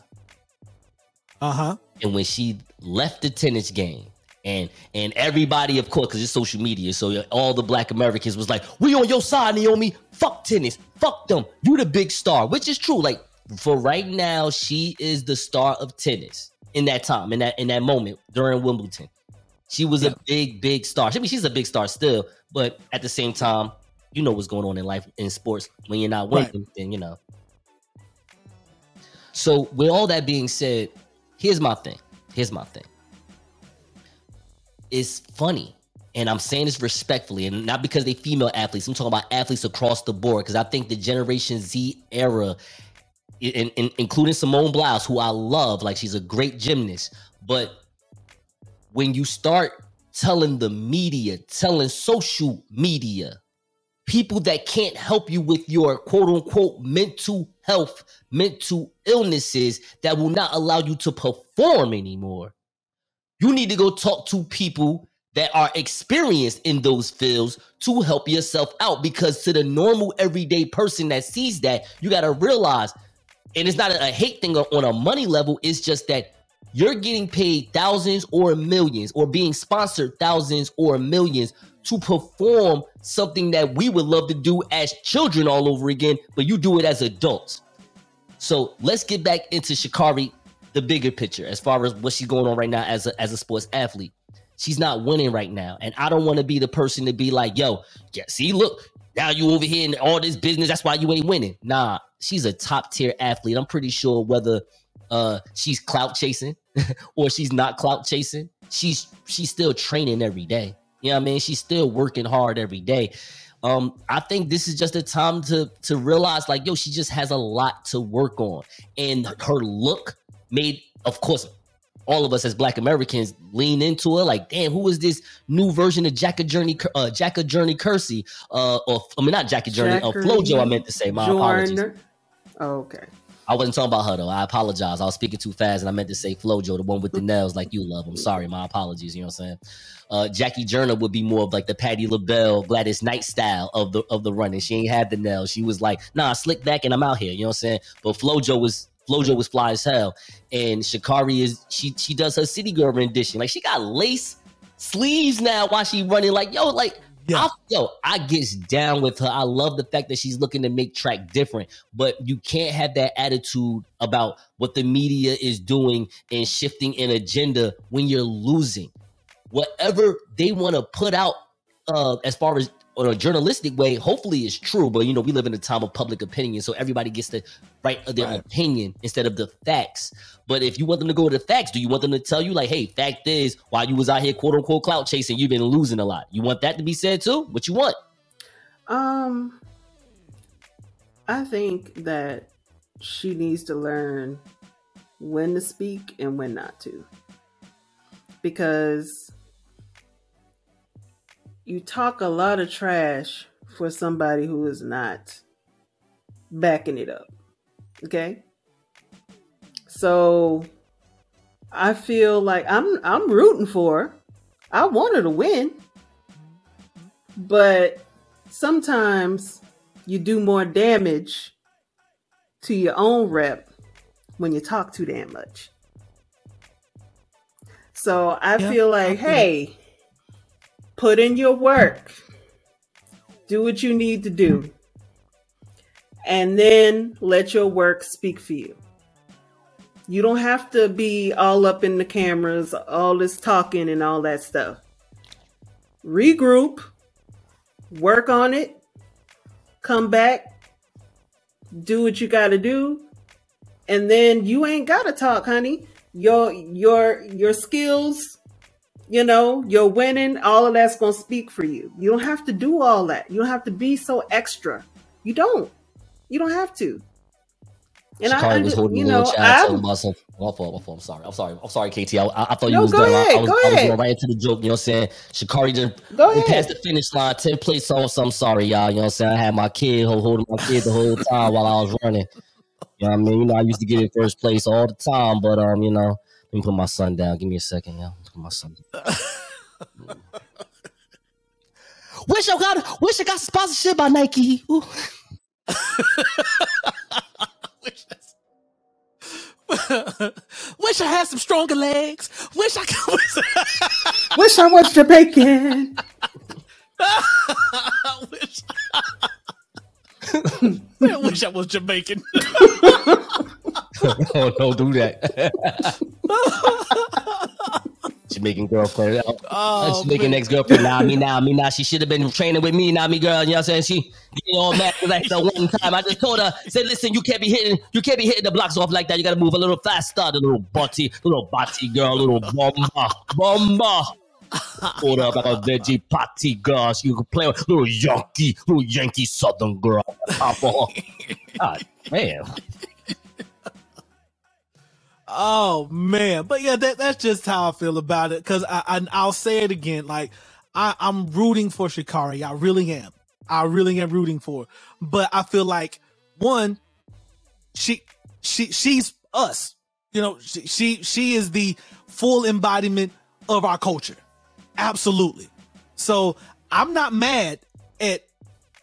Uh huh. And when she left the tennis game, and and everybody, of course, because it's social media, so all the black Americans was like, "We on your side, Naomi. Fuck tennis. Fuck them. You the big star," which is true. Like for right now, she is the star of tennis in that time, in that in that moment during Wimbledon. She was a big, big star. I mean, she's a big star still, but at the same time, you know what's going on in life in sports. When you're not Right. winning, then you know. So, with all that being said, here's my thing. Here's my thing. It's funny and I'm saying this respectfully, and not because they female athletes. I'm talking about athletes across the board because I think the Generation Z era, in, in- including Simone Biles, who I love, like she's a great gymnast, but when you start telling the media, telling social media, people that can't help you with your quote unquote mental health, mental illnesses that will not allow you to perform anymore. You need to go talk to people that are experienced in those fields to help yourself out because to the normal everyday person that sees that, you got to realize and it's not a, hate thing on a money level, it's just that you're getting paid thousands or millions or being sponsored thousands or millions to perform something that we would love to do as children all over again, but you do it as adults. So let's get back into Sha'Carri, the bigger picture, as far as what she's going on right now as a as a sports athlete. She's not winning right now, and I don't want to be the person to be like, "Yo, yeah, see, look, now you over here in all this business. That's why you ain't winning." Nah, she's a top tier athlete. I'm pretty sure whether uh she's clout chasing or she's not clout chasing, she's she's still training every day. You know what I mean? She's still working hard every day. Um, I think this is just a time to to realize, like, yo, she just has a lot to work on, and her look made, of course, all of us as Black Americans lean into her. Like, damn, who is this new version of Jackie Joyner, uh, Jackie Joyner-Kersee, uh, or I mean, not Jackie Joyner, uh, Flojo. I meant to say. My apologies. Okay. I wasn't talking about her though. I apologize. I was speaking too fast, and I meant to say Flojo, the one with the nails, like you love. I'm sorry. My apologies. You know what I'm saying? Uh, Jackie Joyner would be more of like the Patti LaBelle, Gladys Knight style of the of the running. She ain't had the nails. She was like, nah, slick back, and I'm out here. You know what I'm saying? But Flojo was Flojo was fly as hell, and Sha'Carri is she she does her city girl rendition. Like she got lace sleeves now while she running. Like yo, like Yeah. I, yo, I gets down with her. I love the fact that she's looking to make track different, but you can't have that attitude about what the media is doing and shifting an agenda when you're losing. Whatever they want to put out, uh, as far as on a journalistic way, hopefully it's true. But you know, we live in a time of public opinion, so everybody gets to write their Right. opinion instead of the facts. But if you want them to go to the facts, do you want them to tell you like, "Hey, fact is, while you was out here quote unquote clout chasing, you've been losing a lot." You want that to be said too? What you want? Um, I think that she needs to learn when to speak and when not to. Because you talk a lot of trash for somebody who is not backing it up. Okay? So I feel like I'm I'm rooting for her. I want her to win. But sometimes you do more damage to your own rep when you talk too damn much. So I Yeah, feel like, hey, put in your work, do what you need to do, and then let your work speak for you. You don't have to be all up in the cameras, all this talking and all that stuff. Regroup, work on it, come back, do what you got to do, and then you ain't got to talk, honey. Your your your skills, you know, your winning, all of that's going to speak for you. You don't have to do all that. You don't have to be so extra. You don't. You don't have to. And Sha'Carri I, was holding you a little know, child telling I'm, about. My fault, my fault. I'm sorry. I'm sorry. I'm sorry, KT. I, I, I thought you No, was done. I- ahead, I, was, go I was going right into the joke. You know what I'm saying? Sha'Carri just Go ahead. passed the finish line, 10 plates on. So I'm sorry, y'all. You know what I'm saying? I had my kid hold- holding my kid the whole time while I was running. You know what I mean? You know, I used to get in first place all the time, but um, you know, let me put my son down. Give me a second, yo. Put my son. wish I got wish I got sponsorship by Nike. Wish I had some stronger legs. Wish I could. wish I was Jamaican. wish, I wish I was Jamaican. oh, don't do that. Jamaican girlfriend. Uh, oh, Jamaican man. ex girlfriend. Nah, me now, me now. She should have been training with me. Now, me girl. You know what I'm saying? She, you know, mad because like the one time I just told her, said, listen, you can't be hitting, you can't be hitting the blocks off like that. You got to move a little faster. The little body, little body girl, little bomba, bomba. Pulled up like a veggie patty, gosh. You can play with little Yankee, little Yankee Southern girl. Pop on. God damn. Oh man, but yeah, that, that's just how I feel about it. Cause I, I I'll say it again, like I, I'm rooting for Sha'Carri. I really am. I really am rooting for. Her. But I feel like one, she she she's us. You know, she she, she is the full embodiment of our culture. Absolutely. So I'm not mad at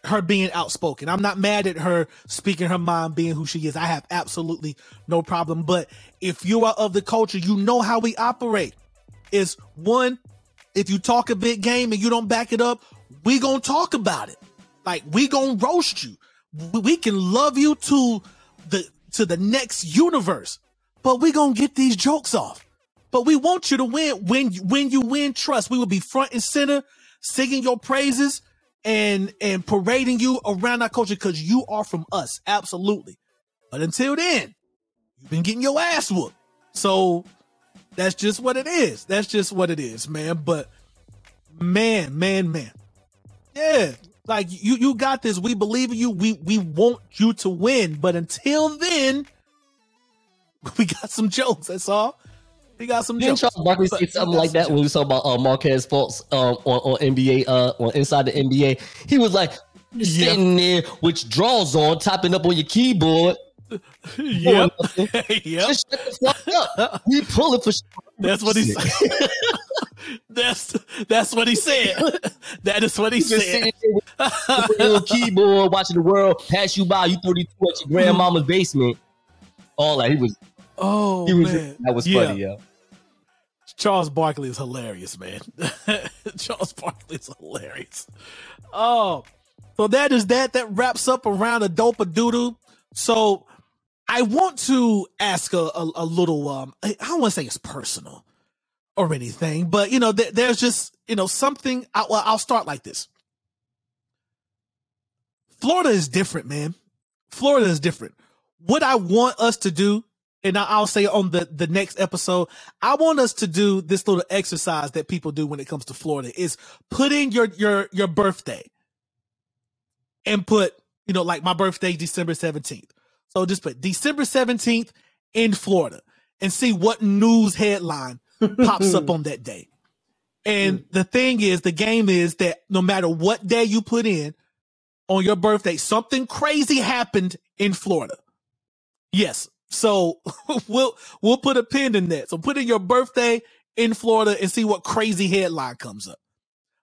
her being outspoken. I'm not mad at her speaking her mind, being who she is. I have absolutely no problem. But if you are of the culture, you know how we operate. Is one, if you talk a big game and you don't back it up, we gonna talk about it. Like we gonna roast you. We- can love you to the to the next universe, but we gonna get these jokes off. But we want you to win. When when you win trust, we will be front and center, singing your praises and and parading you around our culture because you are from us, absolutely. But until then, you've been getting your ass whooped. So that's just what it is. That's just what it is, man. But man, man, man, yeah, like you you got this. We believe in you. We we want you to win. But until then, we got some jokes. That's all. We got some Didn't jokes. Charles Barkley say something like that when we jokes. was talking about uh, Marquez Fultz um, on, on NBA, uh, on Inside the NBA? He was like, Yeah. sitting there with drawers on, tapping up on your keyboard. Yep. yep. Just shut the fuck up. We pulling for That's what he said. that's that's what he said. that is what he just said. with keyboard, watching the world pass you by. You 32 at your grandmama's basement. All that. He was, Oh he was, man, that was Yeah. funny, yo. Charles Barkley is hilarious, man. Charles Barkley is hilarious. Oh, so that is that. That wraps up around a dope a doodle. So I want to ask a, a, a little. Um, I don't want to say it's personal or anything, but you know, th- there's just you know something. I, well, I'll start like this. Florida is different, man. Florida is different. What I want us to do, and I'll say on the the next episode, I want us to do this little exercise that people do when it comes to Florida is put in your your your birthday and put, you know, like my birthday December 17th. So just put December 17th in Florida and see what news headline pops up on that day. And the thing is, the game is that no matter what day you put in on your birthday, something crazy happened in Florida. Yes. So we'll we'll put a pin in that. So put in your birthday in Florida and see what crazy headline comes up.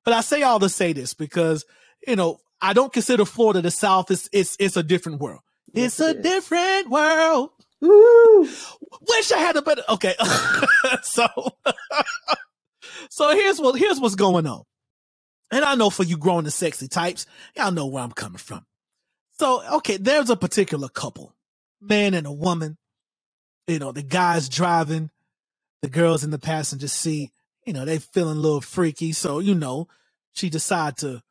But I say all to say this because you know I don't consider Florida the South. It's it's it's a different world. Yes, it's a it is. different world. Woo! Wish I had a better. Okay, so so here's what here's what's going on, and I know for you grown and sexy types, y'all know where I'm coming from. So okay, there's a particular couple, man and a woman. You know, the guy's driving, the girls in the passenger seat. You know, they feeling a little freaky, so you know, she decide to,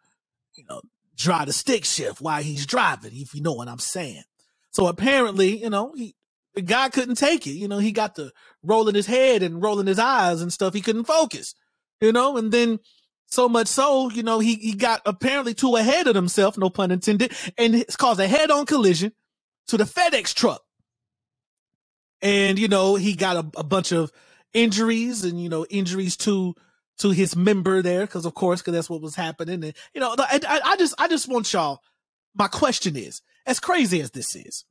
you know, drive the stick shift while he's driving. If you know what I'm saying. So apparently, you know, he the guy couldn't take it. You know, he got to rolling his head and rolling his eyes and stuff. He couldn't focus, you know, and then so much so, you know, he, he got apparently too ahead of himself, no pun intended, and it's caused a head on collision to the FedEx truck. And, you know, he got a, a bunch of injuries and, you know, injuries to, to his member there. Cause of course, cause that's what was happening. And, you know, I, I, just, I just want y'all, my question is, as crazy as this is,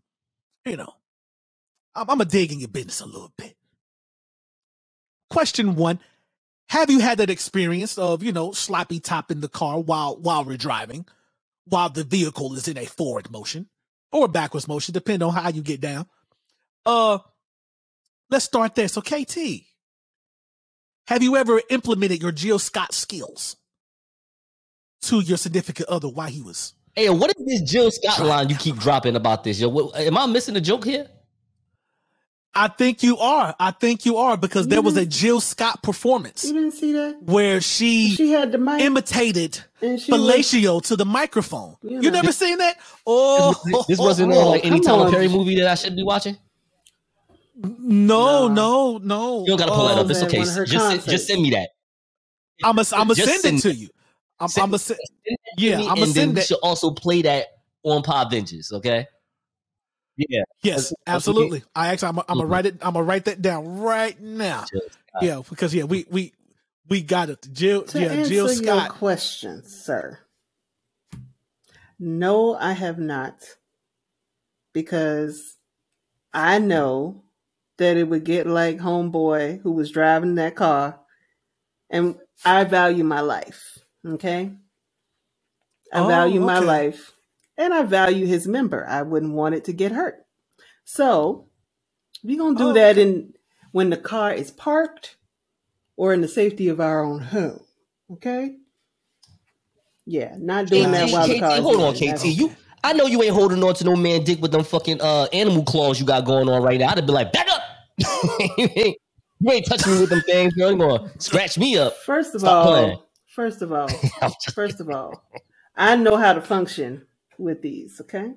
you know, I'm, I'm gonna dig in your business a little bit. Question one: Have you had that experience of you know sloppy topping the car while while we're driving, while the vehicle is in a forward motion or backwards motion, depending on how you get down? Uh, let's start there. So, KT, have you ever implemented your Jill Scott skills to your significant other while he was? Hey, what is this Jill Scott line you keep dropping about this? Yo, what, am I missing a joke here? I think you are. I think you are because there was a Jill Scott performance You didn't see that? where she, She had the mic. imitated and she was- fellatio to the microphone. You You, never seen that? Oh, This wasn't uh, oh, like any come Tyler on. Perry movie that I should be watching. No, no, no. You don't gotta pull that Oh, up. It's at okay. one of her Just, concerts. just send me that. I'm gonna I'm gonna send it to you. I'm, Send I'm gonna send. me, Yeah, I'm gonna and then we should also play that on Pod Vengeance, okay? Yeah. Yes, That's- absolutely. I actually, I'm, I'm gonna Mhm. write it. I'm gonna write that down right now. Yeah, because yeah, we we we got it. Jill, To yeah, answer Jill your Scott. question, sir. No, I have not. Because I know that it would get like homeboy who was driving that car and I value my life. Okay? I Oh, value my life and I value his member. I wouldn't want it to get hurt. So we're gonna do Oh, that in when the car is parked or in the safety of our own home. Okay? Yeah, not doing that KT, while the KT, car is hold on. KT. You, I know you ain't holding on to no man dick with them fucking uh animal claws you got going on right now. I'd be like, back up. you, ain't, you touching me with them things, girl. You gonna scratch me up. First of Stop all, playing. first of all, first of all, I know how to function with these, okay?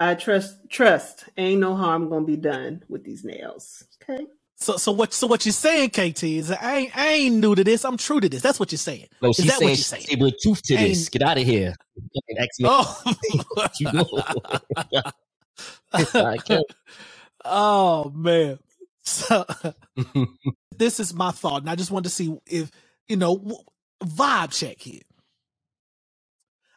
I trust trust ain't no harm gonna be done with these nails. Okay? So so what so what you're saying, KT, is I ain't, I ain't new to this. I'm true to this. That's what you're saying. no, is she's that saying what you're saying? able to tooth to this. Get out of here. Fucking X-Men. Oh, You know. I can't. oh man. So this is my thought, and I just wanted to see if you know vibe check here.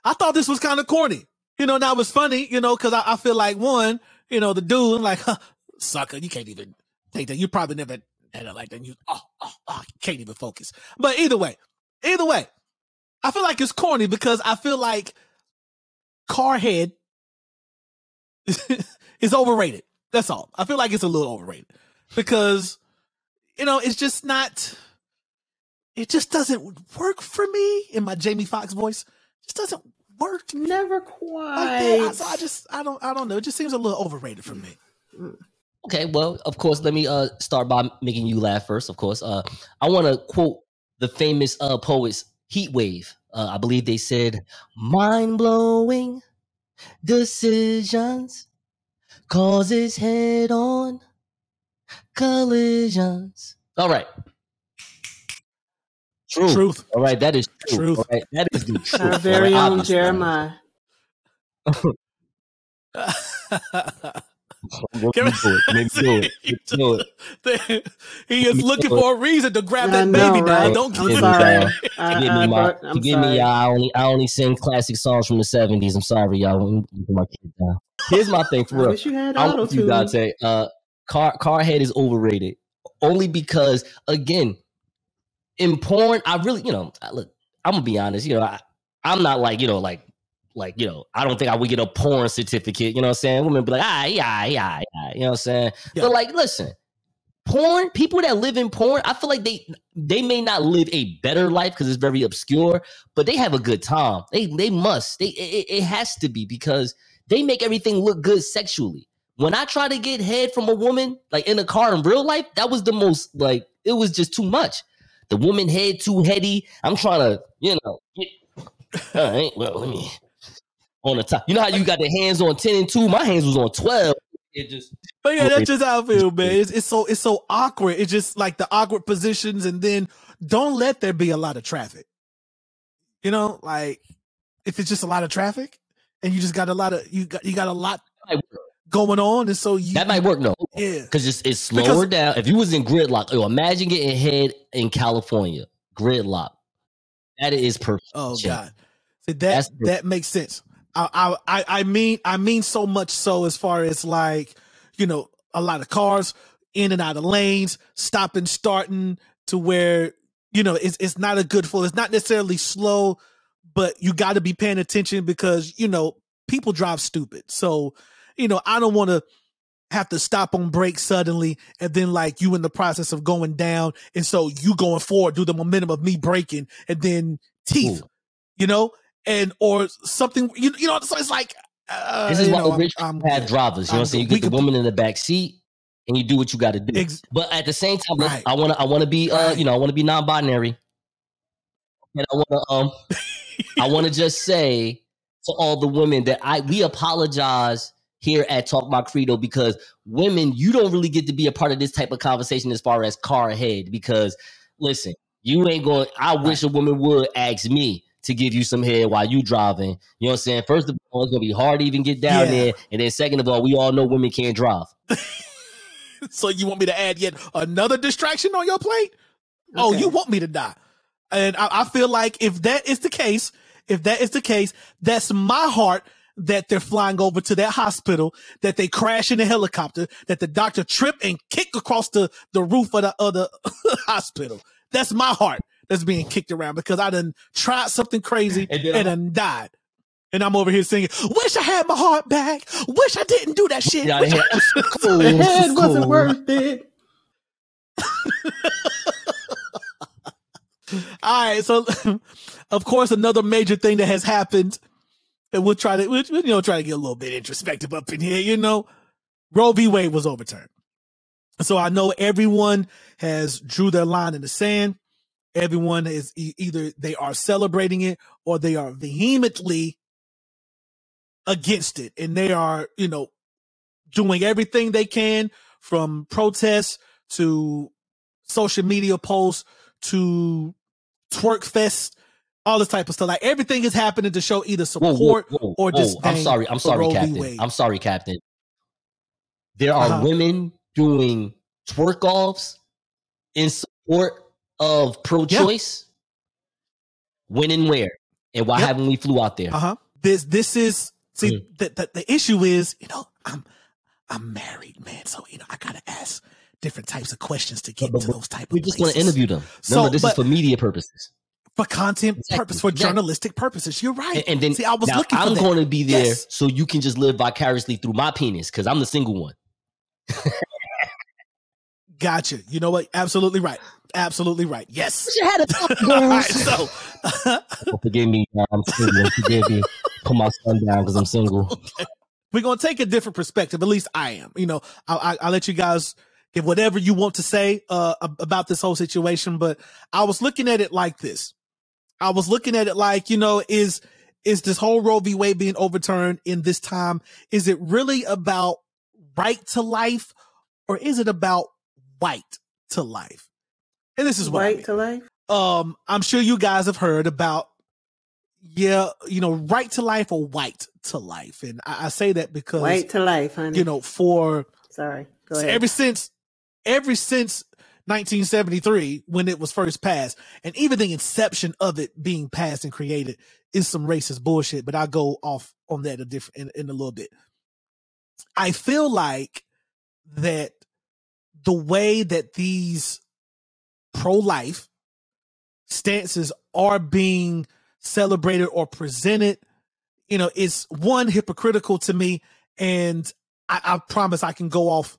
I thought this was kind of corny, you know. Now it was funny, you know, because I, I feel like one, you know, the dude like huh, sucker, you can't even take that. You probably never had it like that. You oh, oh, oh, you can't even focus. But either way, either way, I feel like it's corny because I feel like Carhead is overrated. That's all. I feel like it's a little overrated because you know it's just not. It just doesn't work for me in my Jamie Foxx voice. It just doesn't work Never like that. quite. I- So I just I don't I don't know. It just seems a little overrated for me. Okay, well, of course, let me uh start by making you laugh first. Of course, uh, I want to quote the famous uh poets Heat Wave. Uh, I believe they said, "Mind blowing decisions causes head on collisions." All right, true. Truth. All right, that is true. Truth. All right, that is the truth. Our very right, own. Jeremiah. Let me do it. Let do it. Let me do it. he is looking for a reason to grab I that know, baby now. right? Don't I'm give sorry. him I, Forgive I me, uh, my, I'm forgive me, sorry. y'all. I only, I only sing classic songs from the seventies. I'm sorry, y'all. Let me put my kid down. Here's my thing for real. I wish you had I'm auto with you, tune. Dante. Uh, car Carhead is overrated only because, again, in porn, I really, you know, I- look, I'm gonna be honest. You know, I, I'm not like, you know, like, like, you know, I don't think I would get a porn certificate. You know what I'm saying? Women be like, ah, yeah, yeah, yeah. You know what I'm saying? Yeah. But like, listen, porn, people that live in porn, I feel like they they may not live a better life because it's very obscure, but they have a good time. They they must. They it, it has to be because they make everything look good sexually. When I try to get head from a woman, like in a car in real life, that was the most like it was just too much. The woman head too heady. I'm trying to, you know, get, all right, well, let me on the top. You know how you got the hands on 10 and 2? My hands was on 12. It just But yeah, that's just how I feel, man. It's, it's so it's so awkward. It's just like the awkward positions, and then don't let there be a lot of traffic. You know, like if it's just a lot of traffic, and you just got a lot of you got you got a lot going on, and so you that might work no. yeah. Because it's it's slower Because- down. If you was in gridlock, yo, imagine getting head in California. Gridlock. That is perfect. Oh God, See, That's that the- that makes sense. I, I I mean I mean so much so as far as like you know a lot of cars in and out of lanes, stopping, starting to where you know it's it's not a good flow. It's not necessarily slow, but you got to be paying attention because you know people drive stupid. So you know I don't want to have to stop on brake suddenly and then like you in the process of going down and so you going forward do the momentum of me braking and then teeth Ooh. you know and or something you, you know so it's like uh, This is why know, rich I'm- have I'm drivers. You know what I'm I'm saying? You get the woman in the back seat and you do what you got to do. Ex- But at the same time, Right. I want to I want to be uh Right. you know I want to be non-binary, and I want to um I want to just say to all the women that I we apologize here at Talk My Credo because women you don't really get to be a part of this type of conversation as far as car ahead because listen You ain't going. I wish a woman would ask me to give you some head while you driving. You know what I'm saying? First of all, it's gonna be hard to even get down Yeah. there, and then second of all, we all know women can't drive. So you want me to add yet another distraction on your plate? Oh, you want me to die? And I, I feel like if that is the case, if that is the case, that's my heart that they're flying over to that hospital, that they crash in a helicopter, that the doctor trip and kick across the, the roof of the, other hospital. That's my heart that's being kicked around because I done tried something crazy And and died. And I'm over here singing, wish I had my heart back. Wish I didn't do that shit. Yeah, Wish the I- cool. Was head wasn't worth it. All right, so of course another major thing that has happened, and we'll try to we'll, you know try to get a little bit introspective up in here. You know, Roe v. Wade was overturned, so I know everyone has drew their line in the sand. Everyone is e- either they are celebrating it or they are vehemently against it, and they are you know doing everything they can from protests to social media posts to twerk fest, all this type of stuff. Like everything is happening to show either support whoa, whoa, or whoa. disdain. I'm sorry. I'm sorry, Captain. I'm sorry, Captain. There are Uh-huh. women doing twerk offs in support of pro-choice. When and where, and why Yep. haven't we flew out there? Uh huh. This this is see Mm. the, the the issue is you know I'm I'm married man, so you know I gotta ask different types of questions to get But- into but those type We of just want to interview them. So, no, no, this is for media purposes. for content Exactly, purpose for exactly. journalistic purposes. You're right. And, and then see I was looking I'm going to be there Yes. so you can just live vicariously through my penis because I'm the single one. Gotcha. You know what? Absolutely right. Absolutely right. Yes. You had a All right, so forgive me, y'all. I'm single. Forgive me. Put my son down because I'm single. we're gonna take a different perspective. At least I am. You know, I'll, I- I'll let you guys give whatever you want to say uh, about this whole situation. But I was looking at it like this. I was looking at it like, you know, is is this whole Roe v. Wade being overturned in this time? Is it really about right to life, or is it about white to life? And this is what I mean to life. um i'm sure you guys have heard about yeah you know right to life or white to life and i, I say that because White to life, honey. you know for Sorry. Go ahead. ever since ever since 1973 when it was first passed and even the inception of it being passed and created is some racist bullshit but i'll go off on that a different in, in a little bit i feel like that the way that these pro-life stances are being celebrated or presented you know is one hypocritical to me and I, I promise i can go off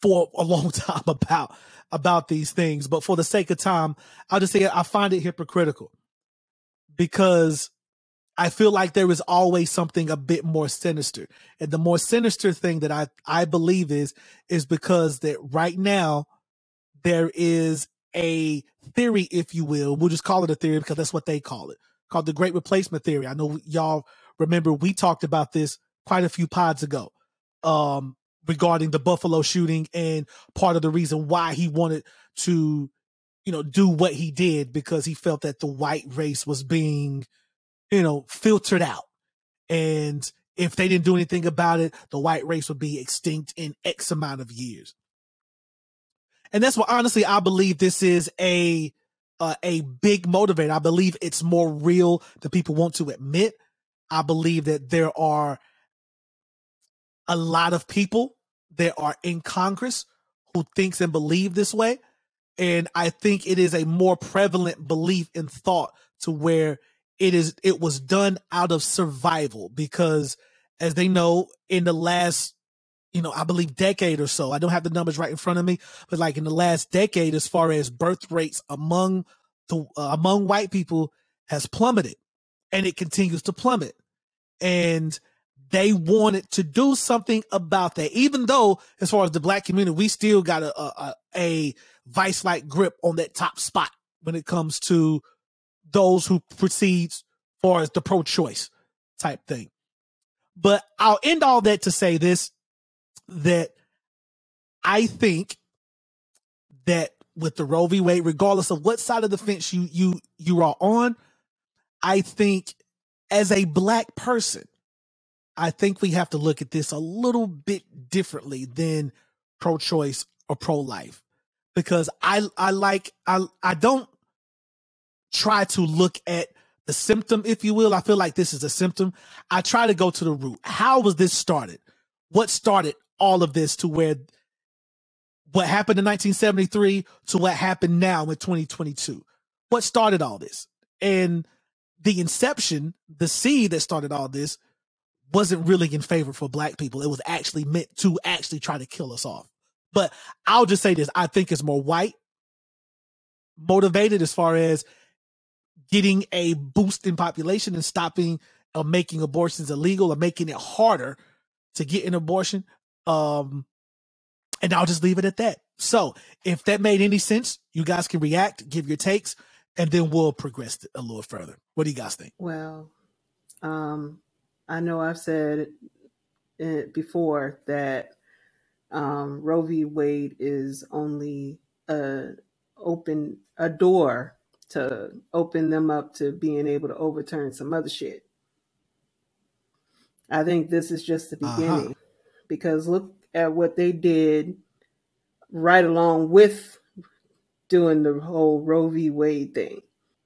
for a long time about about these things but for the sake of time i'll just say i find it hypocritical because i feel like there is always something a bit more sinister. And the more sinister thing that i i believe is is because that right now there is a theory if you will we'll just call it a theory because that's what they call it called the great replacement theory. I know y'all remember we talked about this quite a few pods ago um regarding the Buffalo shooting and part of the reason why he wanted to, you know, do what he did because he felt that the white race was being, you know, filtered out. And if they didn't do anything about it, the white race would be extinct in X amount of years. And that's why honestly I believe this is a uh, a big motivator. I believe it's more real than people want to admit. I believe that there are a lot of people that are in Congress who thinks and believe this way. And I think it is a more prevalent belief and thought to where it is it was done out of survival because as they know in the last you know I believe decade or so I don't have the numbers right in front of me but like in the last decade as far as birth rates among the uh, among white people has plummeted and it continues to plummet and they wanted to do something about that. Even though, as far as the black community, we still got a a, a vice like grip on that top spot when it comes to those who proceeds far as the pro choice type thing. But I'll end all that to say this that I think that with the Roe v. Wade, regardless of what side of the fence you you you are on. I think as a black person, I think we have to look at this a little bit differently than pro-choice or pro-life because I I like I I don't try to look at the symptom, if you will. I feel like this is a symptom. I try to go to the root. How was this started? What started all of this to where what happened in 1973 to what happened now in 2022? What started all this? And the inception, the seed that started all this, wasn't really in favor for black people. It was actually meant to actually try to kill us off. But I'll just say this I think it's more white motivated as far as getting a boost in population and stopping or making abortions illegal or making it harder to get an abortion. Um, and I'll just leave it at that. So if that made any sense, you guys can react, give your takes, and then we'll progress a little further. What do you guys think? Well, um, I know I've said it before that um, Roe v. Wade is only a open a door to open them up to being able to overturn some other shit. I think this is just the Uh-huh. beginning because look at what they did right along with doing the whole Roe v. Wade thing.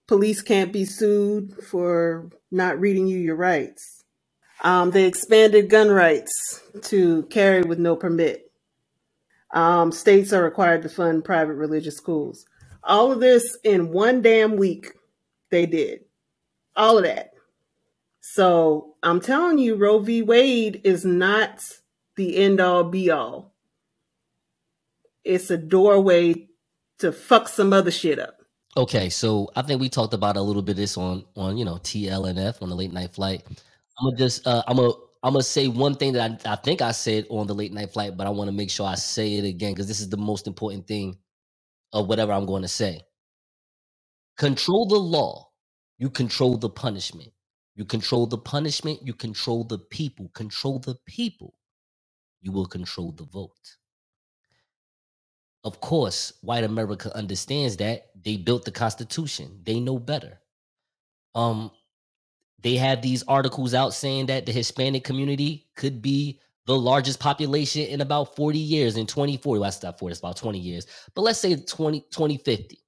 Police can't be sued for not reading you your rights. Um, they expanded gun rights to carry with no permit. Um, states are required to fund private religious schools. All of this in one damn week, they did. All of that. So I'm telling you, Roe v. Wade is not the end all be all. It's a doorway to fuck some other shit up. Okay, so I think we talked about a little bit of this on on you know TLNF on the late night flight. I'm gonna just uh, I'm gonna I'm gonna say one thing that I, I think I said on the late night flight, but I want to make sure I say it again because this is the most important thing of whatever I'm going to say. Control the law, you control the punishment. You control the punishment, you control the people. Control the people, you will control the vote. Of course, white America understands that. They built the Constitution. They know better. Um, they have these articles out saying that the Hispanic community could be the largest population in about 40 years in 2040. Well, that's not 40, it's about 20 years. But let's say 20, 2050.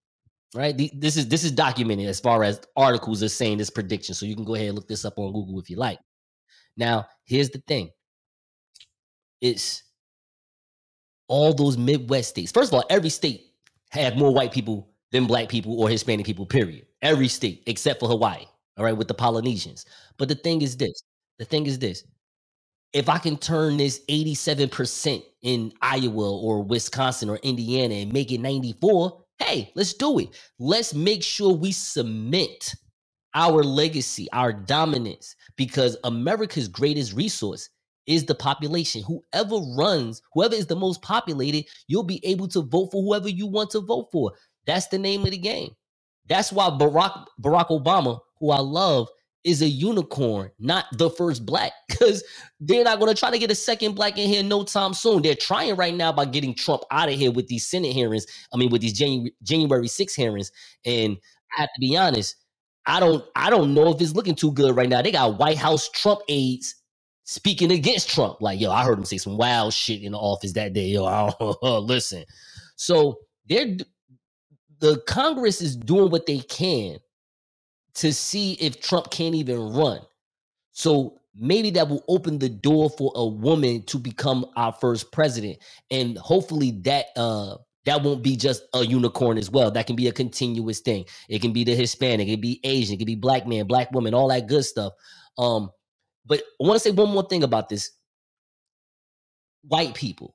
Right. This is this is documented as far as articles are saying this prediction. So you can go ahead and look this up on Google if you like. Now, here's the thing. It's all those Midwest states. First of all, every state had more white people than black people or Hispanic people, period. Every state except for Hawaii, all right, with the Polynesians. But the thing is this the thing is this if I can turn this 87% in Iowa or Wisconsin or Indiana and make it 94, hey, let's do it. Let's make sure we cement our legacy, our dominance, because America's greatest resource is the population. Whoever runs, whoever is the most populated, you'll be able to vote for whoever you want to vote for. That's the name of the game. That's why Barack Barack Obama, who I love, is a unicorn, not the first black, because they're not going to try to get a second black in here no time soon. They're trying right now by getting Trump out of here with these Senate hearings. I mean, with these January January 6 hearings. And I have to be honest, I don't I don't know if it's looking too good right now. They got White House Trump aides speaking against Trump. Like, yo, I heard him say some wild shit in the office that day. Yo, I don't listen. So they're the Congress is doing what they can to see if Trump can't even run. So maybe that will open the door for a woman to become our first president. And hopefully that uh that won't be just a unicorn as well. That can be a continuous thing. It can be the Hispanic, it can be Asian, it can be black man, black woman, all that good stuff. Um, but I want to say one more thing about this. White people,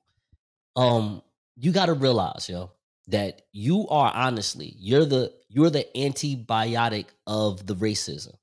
um, you got to realize, yo, that you are honestly, you're the you're the antibiotic of the racism.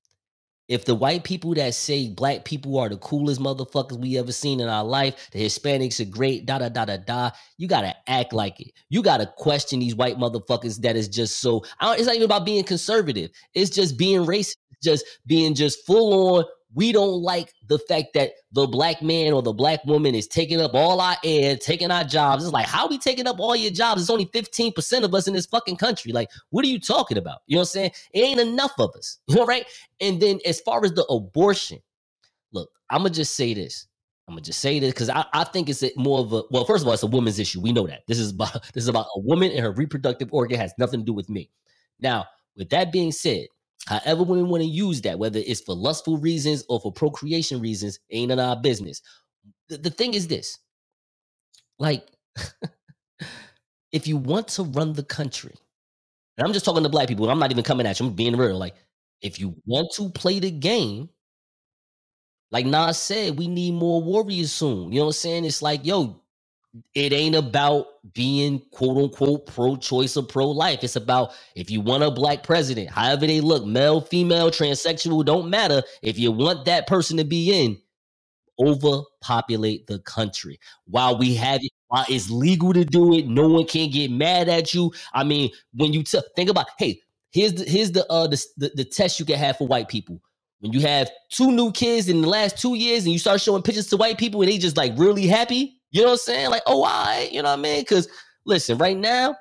If the white people that say black people are the coolest motherfuckers we ever seen in our life, the Hispanics are great, da da da da da, you gotta act like it. You gotta question these white motherfuckers that is just so. It's not even about being conservative. It's just being racist. Just being just full on we don't like the fact that the black man or the black woman is taking up all our air, taking our jobs. It's like, how we taking up all your jobs? It's only 15% of us in this fucking country. Like, what are you talking about? You know what I'm saying? It ain't enough of us. All right. And then as far as the abortion, look, I'm gonna just say this. I'm gonna just say this because I, I think it's more of a well, first of all, it's a woman's issue. We know that. This is about this is about a woman and her reproductive organ has nothing to do with me. Now, with that being said, however women want to use that, whether it's for lustful reasons or for procreation reasons, ain't of our business. The, the thing is this like, if you want to run the country, and I'm just talking to black people, I'm not even coming at you, I'm being real. Like, if you want to play the game, like Nas said, we need more warriors soon. You know what I'm saying? It's like, yo, it ain't about being quote unquote pro choice or pro life. It's about if you want a black president, however they look, male, female, transsexual, don't matter. If you want that person to be in, overpopulate the country. While we have it, while it's legal to do it, no one can get mad at you. I mean, when you t- think about, hey, here's the here's the uh the, the, the test you can have for white people. When you have two new kids in the last two years and you start showing pictures to white people and they just like really happy, you know what I'm saying? Like, oh, I, you know what I mean? Because listen, right now,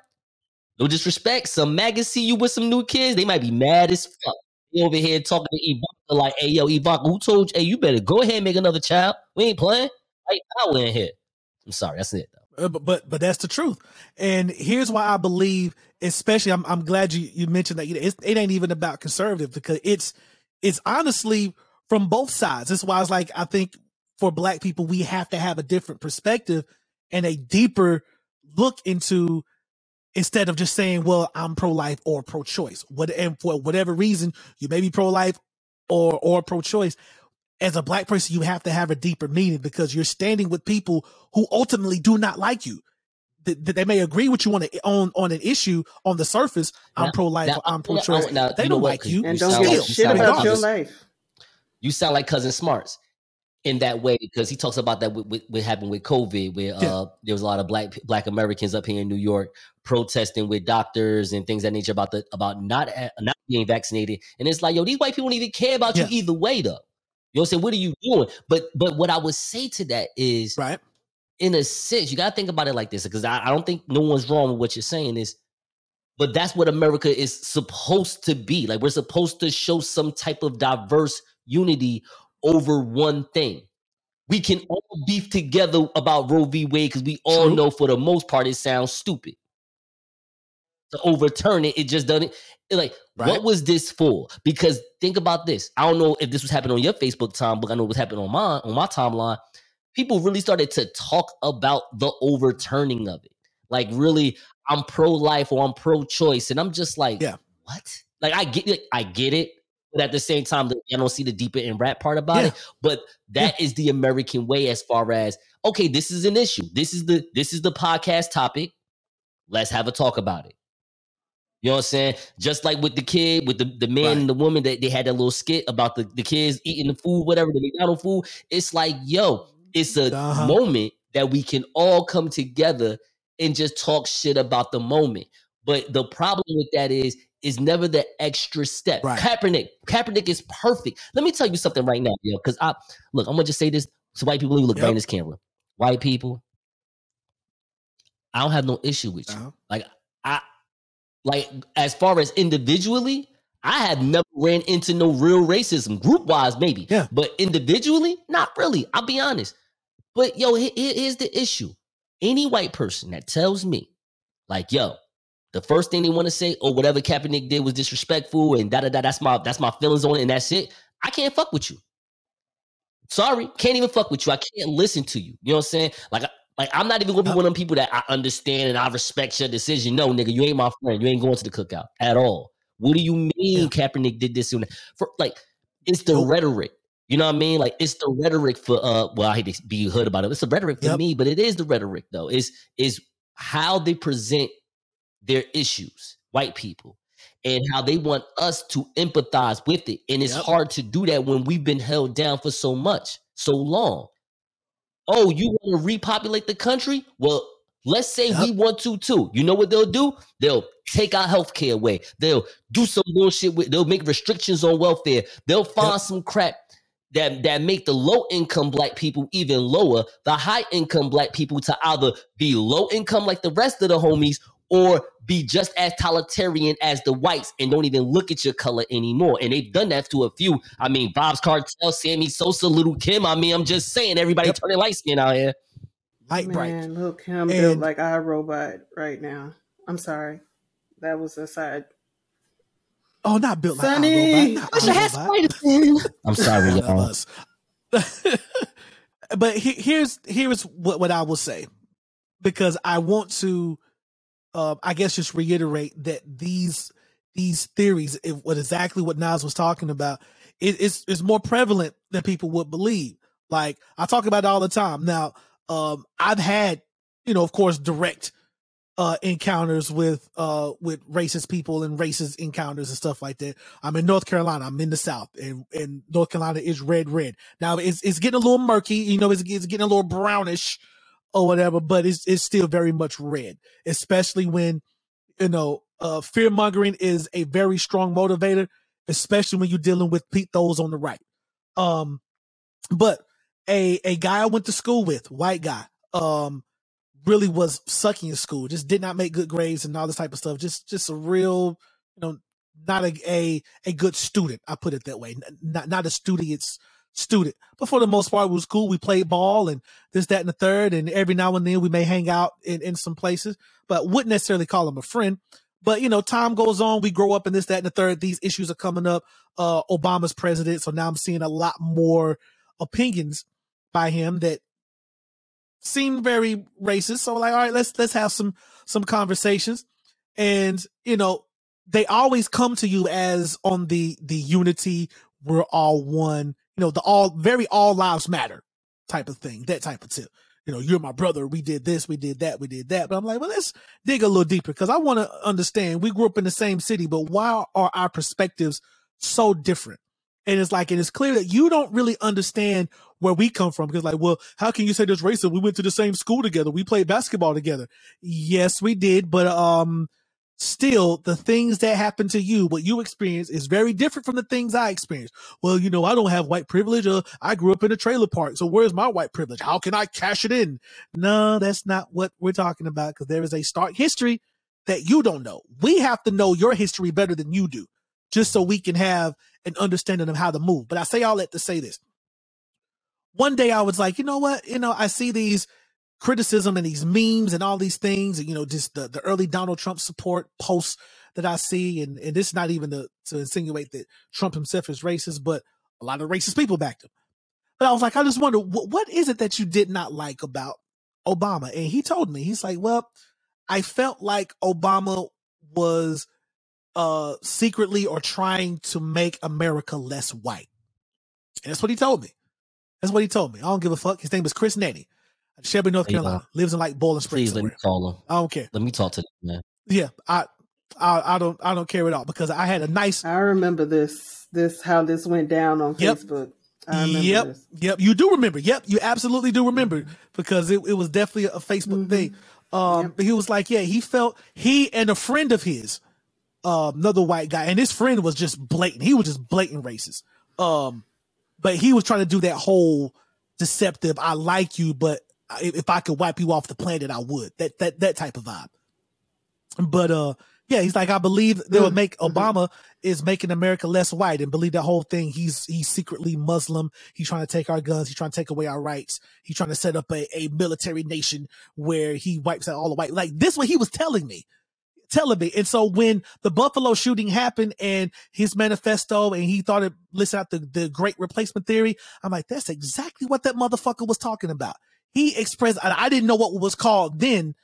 no disrespect, some maggots see you with some new kids, they might be mad as fuck. They over here talking to Ivanka like, hey, yo, Ivanka, who told you? Hey, you better go ahead and make another child. We ain't playing. Like, power in here. I'm sorry, that's it. Uh, but, but but that's the truth. And here's why I believe, especially, I'm I'm glad you you mentioned that. You know, it's, it ain't even about conservative because it's it's honestly from both sides. That's why it's like I think for black people we have to have a different perspective and a deeper look into instead of just saying, "Well, I'm pro-life or pro-choice." What and for whatever reason you may be pro-life or or pro-choice. As a black person, you have to have a deeper meaning because you're standing with people who ultimately do not like you. That that they may agree with you on a, on on an issue on the surface. I'm Now- pro-life. now, or I'm pro-choice. now, they you know don't what, like 'cause you. And You don't sound give a shit about your life. you sound like cousin smarts in that way because he talks about that with, what happened with covid where Yeah. uh there was a lot of black black americans up here in new york protesting with doctors and things that nature about the about not not being vaccinated and it's like yo these white people don't even care about Yeah. you either way though you know what i'm saying what are you doing but but what i would say to that is Right. in a sense, you gotta think about it like this because I, I don't think no one's wrong with what you're saying is, but that's what America is supposed to be. Like we're supposed to show some type of diverse unity over one thing. We can all beef together about Roe v. Wade because we all True. know for the most part it sounds stupid. To overturn it, it just doesn't. like, Right. what was this for? Because think about this. I don't know if this was happening on your Facebook time, but I know was happening on mine on my timeline people really started to talk about the overturning of it. Like, really, I'm pro life or I'm pro choice. And I'm just like, Yeah. what? Like, I get it. I get it. But at the same time, I don't see the deeper and rap part about it. But that is the American way as far as, okay, this is an issue. This is the this is the podcast topic. Let's have a talk about it. You know what I'm saying? Just like with the kid, with the, the man Right. and the woman that they had that little skit about the, the kids eating the food, whatever, the McDonald's food. It's like, yo, it's a Uh-huh. moment that we can all come together and just talk shit about the moment. But the problem with that is, is never the extra step. Right. Kaepernick, Kaepernick is perfect. Let me tell you something right now, yo, because I look, I'm gonna just say this to white people. Let me look Yep. right in this camera. White people, I don't have no issue with you. Uh-huh. Like I, like as far as individually, I have never ran into no real racism. Group wise, maybe. Yeah. But individually, not really. I'll be honest. But yo, he- he- here's the issue. Any white person that tells me, like, yo, the first thing they want to say, or whatever Kaepernick did was disrespectful, and da da da. That's my that's my feelings on it, and that's it. I can't fuck with you. Sorry, can't even fuck with you. I can't listen to you. You know what I'm saying? Like, like I'm not even gonna be one of them people that I understand and I respect your decision. No, nigga, you ain't my friend. You ain't going to the cookout at all. What do you mean Yeah. Kaepernick did this? And? For like, it's the rhetoric. You know what I mean? Like it's the rhetoric for uh well, I hate to be hood about it. It's the rhetoric for Yep. me, but it is the rhetoric though. Is is how they present their issues, white people, and mm-hmm. how they want us to empathize with it. And it's Yep. hard to do that when we've been held down for so much, so long. Oh, you want to repopulate the country? Well, let's say we want to too. You know what they'll do? They'll take our health care away. They'll do some bullshit with they'll make restrictions on welfare. They'll find Yep. some crap. that that make the low income black people even lower, the high income black people to either be low income like the rest of the homies or be just as totalitarian as the whites and don't even look at your color anymore. And they've done that to a few. I mean, Vybz Kartel, Sammy Sosa, Little Kim. I mean, I'm just saying, everybody Yep. turning light skin out here. Light bright. Man, look him And- built like iRobot right now. I'm sorry. That was a side. Oh, not built like Sonny! iRobot. Not Mr. Has iRobot. I'm sorry, y'all. us. but he, here's here's what, what I will say because I want to, uh, I guess, just reiterate that these these theories, if, what exactly what Nas was talking about, it, it's it's more prevalent than people would believe. Like I talk about it all the time. Now, um, I've had, you know, of course, direct uh encounters with uh with racist people and racist encounters and stuff like that. I'm in North Carolina. I'm in the South, and, and North Carolina is red, red. Now it's it's getting a little murky. You know, it's, it's getting a little brownish or whatever, but it's it's still very much red, especially when you know uh fear mongering is a very strong motivator, especially when you're dealing with Pete those on the right. Um, but a a guy I went to school with, white guy, um, really was sucking in school. Just did not make good grades and all this type of stuff. Just just a real, you know, not a a, a good student. I put it that way. Not not a studious student. But for the most part, it was cool. We played ball and this, that, and the third. And every now and then we may hang out in, in some places, but wouldn't necessarily call him a friend. But you know, time goes on. We grow up in this, that, and the third. These issues are coming up. Uh, Obama's president, so now I'm seeing a lot more opinions by him that seem very racist. So like, all right, let's let's have some some conversations. And you know, they always come to you as on the the unity, we're all one, you know, the all very all lives matter type of thing, that type of tip. You know, you're my brother. We did this, we did that, we did that. But I'm like, well, let's dig a little deeper because I want to understand. We grew up in the same city, but why are our perspectives so different? And it's like, and it's clear that you don't really understand where we come from because, like, well, how can you say there's racism? We went to the same school together. We played basketball together. Yes, we did, but um, still, the things that happen to you, what you experience, is very different from the things I experienced. Well, you know, I don't have white privilege. Or I grew up in a trailer park, so where's my white privilege? How can I cash it in? No, that's not what we're talking about because there is a stark history that you don't know. We have to know your history better than you do, just so we can have an understanding of how to move. But I say all that to say this. One day I was like, you know what? You know, I see these criticism and these memes and all these things, and you know, just the, the early Donald Trump support posts that I see, and, and this is not even to, to insinuate that Trump himself is racist, but a lot of racist people backed him. But I was like, I just wonder what, what is it that you did not like about Obama? And he told me, he's like, well, I felt like Obama was uh secretly or trying to make America less white. And that's what he told me. That's what he told me. I don't give a fuck. His name is Chris Nettie. Shelby, North Hey, uh, Carolina. Lives in like Boiling Springs. Please let me call him. I don't care. Let me talk to them, man. Yeah, I, I, I don't, I don't care at all because I had a nice. I remember this, this how this went down on Yep. Facebook. I remember Yep, this. yep. You do remember. Yep, you absolutely do remember because it, it was definitely a Facebook thing. Um, but he was like, yeah, he felt he and a friend of his, um, another white guy, and his friend was just blatant. He was just blatant racist. Um, but he was trying to do that whole deceptive. I like you, but if I could wipe you off the planet, I would. That that that type of vibe. But uh, yeah, he's like, I believe they would make Obama is making America less white, and believe that whole thing. He's he's secretly Muslim. He's trying to take our guns. He's trying to take away our rights. He's trying to set up a, a military nation where he wipes out all the white. Like this, what he was telling me telling me. And so when the Buffalo shooting happened and his manifesto and he thought it listed out the, the great replacement theory, I'm like, that's exactly what that motherfucker was talking about. He expressed, and I didn't know what was called then,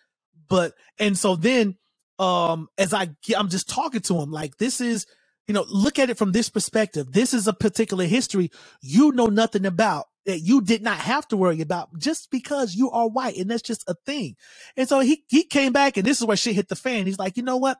but, and so then, um, as I, I'm just talking to him, like, this is, you know, look at it from this perspective. This is a particular history you know nothing about that you did not have to worry about just because you are white. And that's just a thing. And so he he came back, and this is where shit hit the fan. He's like, you know what?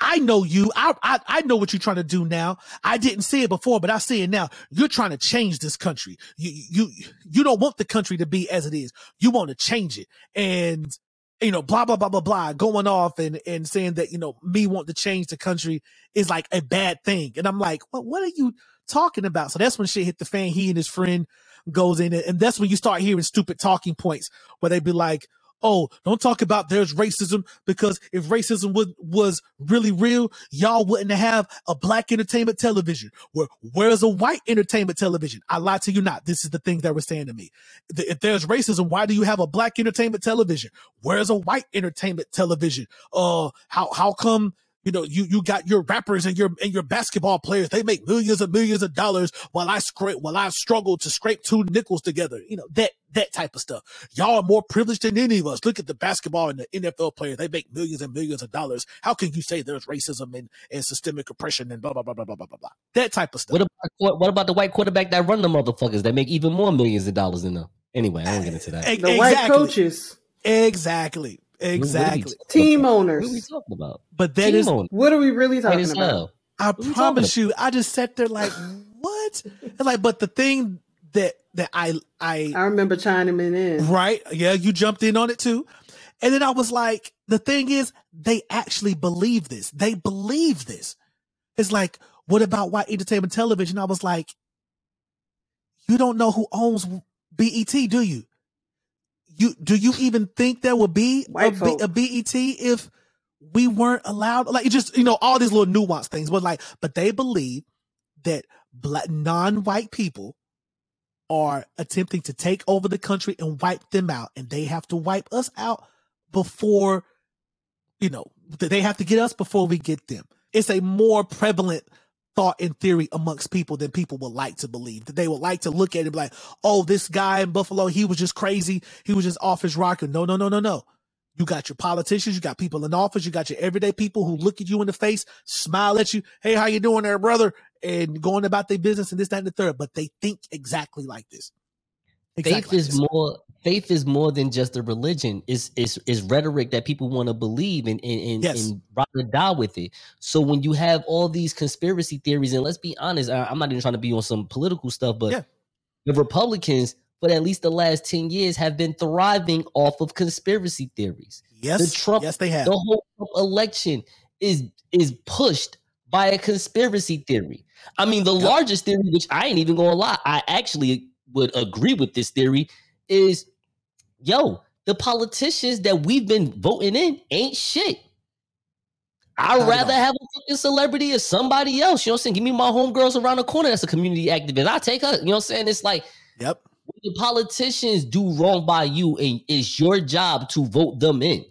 I know you. I, I I know what you're trying to do now. I didn't see it before, but I see it now. You're trying to change this country. You you you don't want the country to be as it is. You want to change it. And you know, blah blah blah blah blah, going off and and saying that you know me want to change the country is like a bad thing. And I'm like, what what are you talking about? So that's when shit hit the fan. He and his friend goes in, and that's when you start hearing stupid talking points where they'd be like, "Oh, don't talk about there's racism because if racism was was really real, y'all wouldn't have a black entertainment television. Where where's a white entertainment television? I lie to you not. This is the thing that were saying to me. If there's racism, why do you have a black entertainment television? Where's a white entertainment television? Uh, how how come? you know, you, you got your rappers and your, and your basketball players. They make millions and millions of dollars while I scrape, while I struggle to scrape two nickels together. You know, that, that type of stuff. Y'all are more privileged than any of us. Look at the basketball and the NFL players. They make millions and millions of dollars. How can you say there's racism and, and systemic oppression and blah, blah, blah, blah, blah, blah, blah, blah. That type of stuff. What about, what about the white quarterback that run the motherfuckers that make even more millions of dollars than them? Anyway, I won't get into that. The exactly. white coaches. Exactly. Exactly. team owners. What are we talking about? But that Team is owner. What are we really talking about? hell. I are promise you, I just sat there like, what? And like, but the thing that that I I I remember chiming in. right, yeah, you jumped in on it too, and then I was like, the thing is, they actually believe this. They believe this. It's like, what about white entertainment television? I was like, you don't know who owns BET, do you? You do you even think there would be a, B- a BET if we weren't allowed? Like, just you know all these little nuance things. But like, but they believe that black non-white people are attempting to take over the country and wipe them out, and they have to wipe us out before you know they have to get us before we get them. It's a more prevalent thought and theory amongst people than people would like to believe. That they would like to look at it like, oh, this guy in Buffalo, he was just crazy. He was just off his rocker. No, no, no, no, no. You got your politicians, you got people in office, you got your everyday people who look at you in the face, smile at you, hey, how you doing there, brother? And going about their business and this, that, and the third. But they think exactly like this. Faith Exactly like is more faith is more than just a religion it's it's, it's rhetoric that people want to believe and and, and, Yes. and rather die with it so when you have all these conspiracy theories and let's be honest I, i'm not even trying to be on some political stuff but Yeah. the republicans for at least the last 10 years have been thriving off of conspiracy theories Yes, the Trump- yes, they have. the whole Trump election is is pushed by a conspiracy theory. I mean, the Yep. largest theory, which I ain't even gonna lie, I actually would agree with this theory, is yo, the politicians that we've been voting in ain't shit. I'd rather have a fucking celebrity or somebody else. You know what I'm saying? Give me my homegirls around the corner that's a community activist. I take her. You know what I'm saying? It's like Yep. when the politicians do wrong by you, and it's your job to vote them in.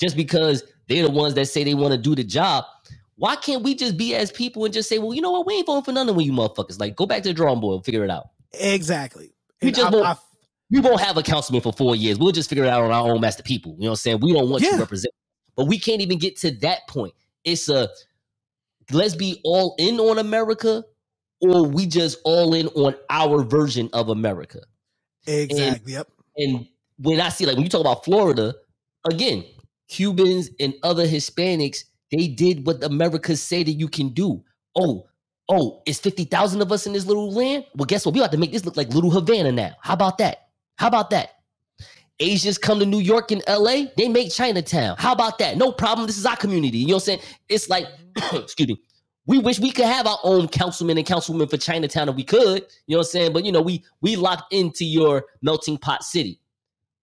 Just because they're the ones that say they want to do the job. Why can't we just be as people and just say, well, you know what? We ain't voting for none of you motherfuckers. Like, go back to the drawing board and figure it out. Exactly. And just I- won't- I- We won't have a councilman for four years. We'll just figure it out on our own as the people. You know what I'm saying? We don't want Yeah. to represent. But we can't even get to that point. It's a let's be all in on America, or we just all in on our version of America. exactly. Yep. And when I see, like, when you talk about Florida, again, Cubans and other Hispanics, they did what America say that you can do. Oh, oh, it's 50,000 of us in this little land? Well, guess what? We have to make this look like little Havana now. How about that? How about that? Asians come to New York and LA, they make Chinatown. How about that? No problem. This is our community. You know what I'm saying? It's like, excuse me. We wish we could have our own councilman and councilwoman for Chinatown if we could. You know what I'm saying? But you know, we we locked into your melting pot city.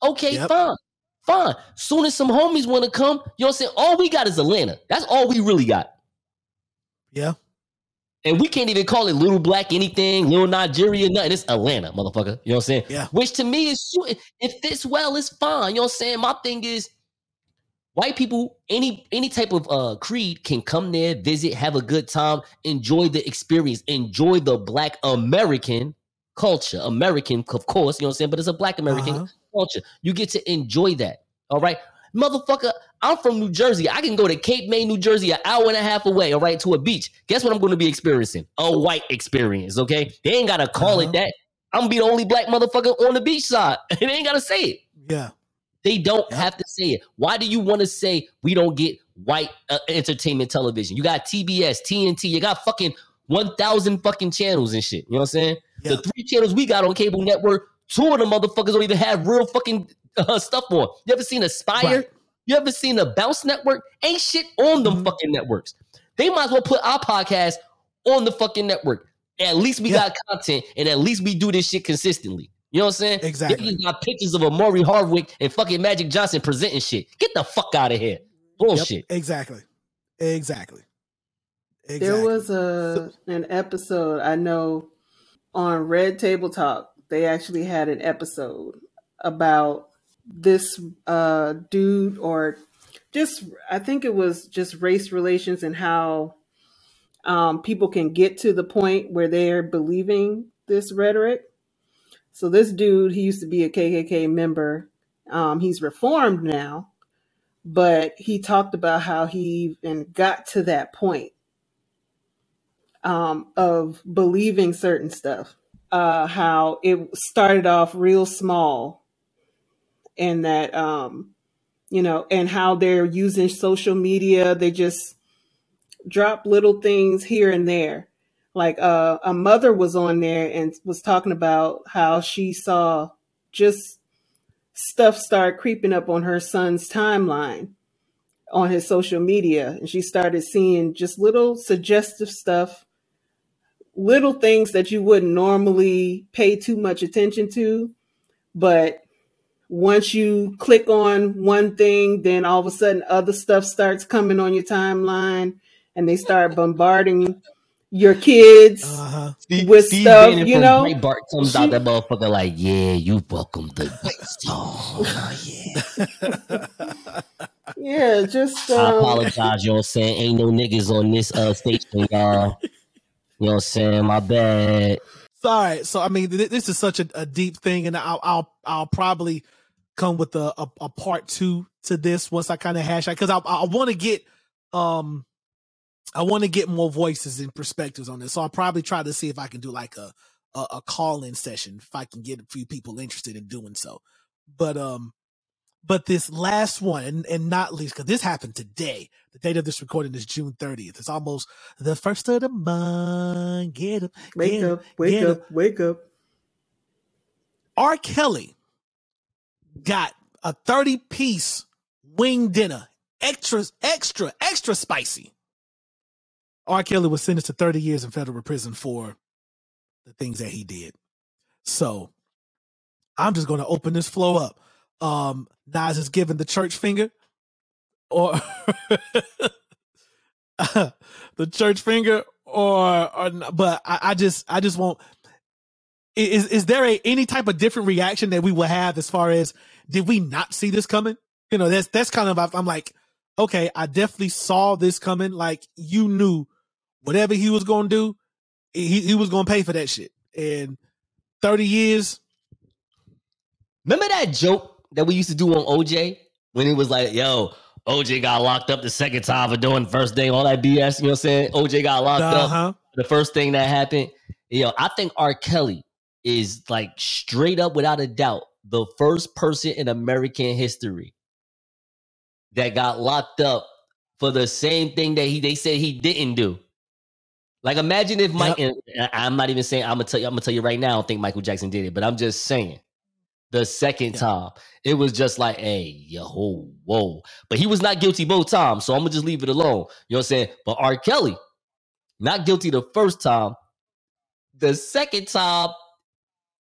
Okay, Yep. fine. Fine. Soon as some homies want to come, you know what I'm saying? All we got is Atlanta. That's all we really got. Yeah. And we can't even call it little black anything, little Nigeria, nothing. It's Atlanta, motherfucker. You know what I'm saying? Yeah. Which to me is it fits well, it's fine. You know what I'm saying? My thing is white people, any any type of uh creed can come there, visit, have a good time, enjoy the experience, enjoy the black American culture. American, of course, you know what I'm saying? But it's a black American Uh-huh. culture. You get to enjoy that. All right. Motherfucker, I'm from New Jersey. I can go to Cape May, New Jersey, an hour and a half away, all right, to a beach. Guess what I'm going to be experiencing? A white experience, okay? They ain't got to call Uh-huh. it that. I'm going to be the only black motherfucker on the beach side. they ain't got to say it. Yeah. They don't Yep. have to say it. Why do you want to say we don't get white uh, entertainment television? You got TBS, TNT, you got fucking 1,000 fucking channels and shit. You know what I'm saying? Yeah. The three channels we got on cable network, two of the motherfuckers don't even have real fucking uh, stuff on. You ever seen Aspire? Right. You ever seen a Bounce Network? Ain't shit on them Mhm. fucking networks. They might as well put our podcast on the fucking network. At least we Yeah. got content, and at least we do this shit consistently. You know what I'm saying? Exactly. Niggas got pictures of Omari Hardwick and fucking Magic Johnson presenting shit. Get the fuck out of here. Bullshit. Yep, exactly. Exactly. Exactly. There was a an episode I know on Red Table Talk. They actually had an episode about this uh, dude, or just I think it was just race relations and how um, people can get to the point where they're believing this rhetoric. So this dude, he used to be a KKK member. Um, he's reformed now, but he talked about how he even got to that point um, of believing certain stuff. Uh, how it started off real small, and that um, you know, and how they're using social media. They just drop little things here and there. Like uh, a mother was on there and was talking about how she saw just stuff start creeping up on her son's timeline on his social media and she started seeing just little suggestive stuff little things that you wouldn't normally pay too much attention to but once you click on one thing then all of a sudden other stuff starts coming on your timeline and they start bombarding your kids uh-huh. Steve, with Steve stuff, Bannon you from know, Breitbart comes she- out that motherfucker like, yeah, you welcome the oh, yeah. yeah just I um, apologize, you know what I'm saying? Ain't no niggas on this uh station, y'all. You know what I'm saying? My bad. all right. So I mean, th- this is such a, a deep thing, and I'll I'll I'll probably come with a a, a part two to this once I kind of hash out because I I want to get um I want to get more voices and perspectives on this. So I'll probably try to see if I can do like a a, a call in session if I can get a few people interested in doing so. But um, but this last one, and, and not least, because this happened today. The date of this recording is June 30th. It's almost the first of the month. Get up, wake get up wake get up wake up R. Kelly got a 30 piece wing dinner, extra, extra, extra spicy. R. Kelly was sentenced to 30 years in federal prison for the things that he did. So I'm just going to open this flow up. Um, Nas is giving the church finger or the church finger or, or but I, I just, I just won't, is is there a any type of different reaction that we will have as far as did we not see this coming? You know, that's that's kind of I'm like, okay, I definitely saw this coming. Like you knew whatever he was gonna do, he he was gonna pay for that shit. And thirty years, Remember that joke that we used to do on OJ when it was like, yo, OJ got locked up the second time for doing the first thing, all that BS, you know what I'm saying? OJ got locked uh up. The first thing that happened, you know, I think R. Kelly is like straight up without a doubt the first person in American history that got locked up for the same thing that he they said he didn't do. Like imagine if Mike and I- I'm not even saying I'm gonna tell you, I'm gonna tell you right now, I don't think Michael Jackson did it, but I'm just saying the second Yeah. time it was just like, hey, yo, whoa, whoa. But he was not guilty both times, so I'm gonna just leave it alone. You know what I'm saying? But R. Kelly, not guilty the first time. The second time,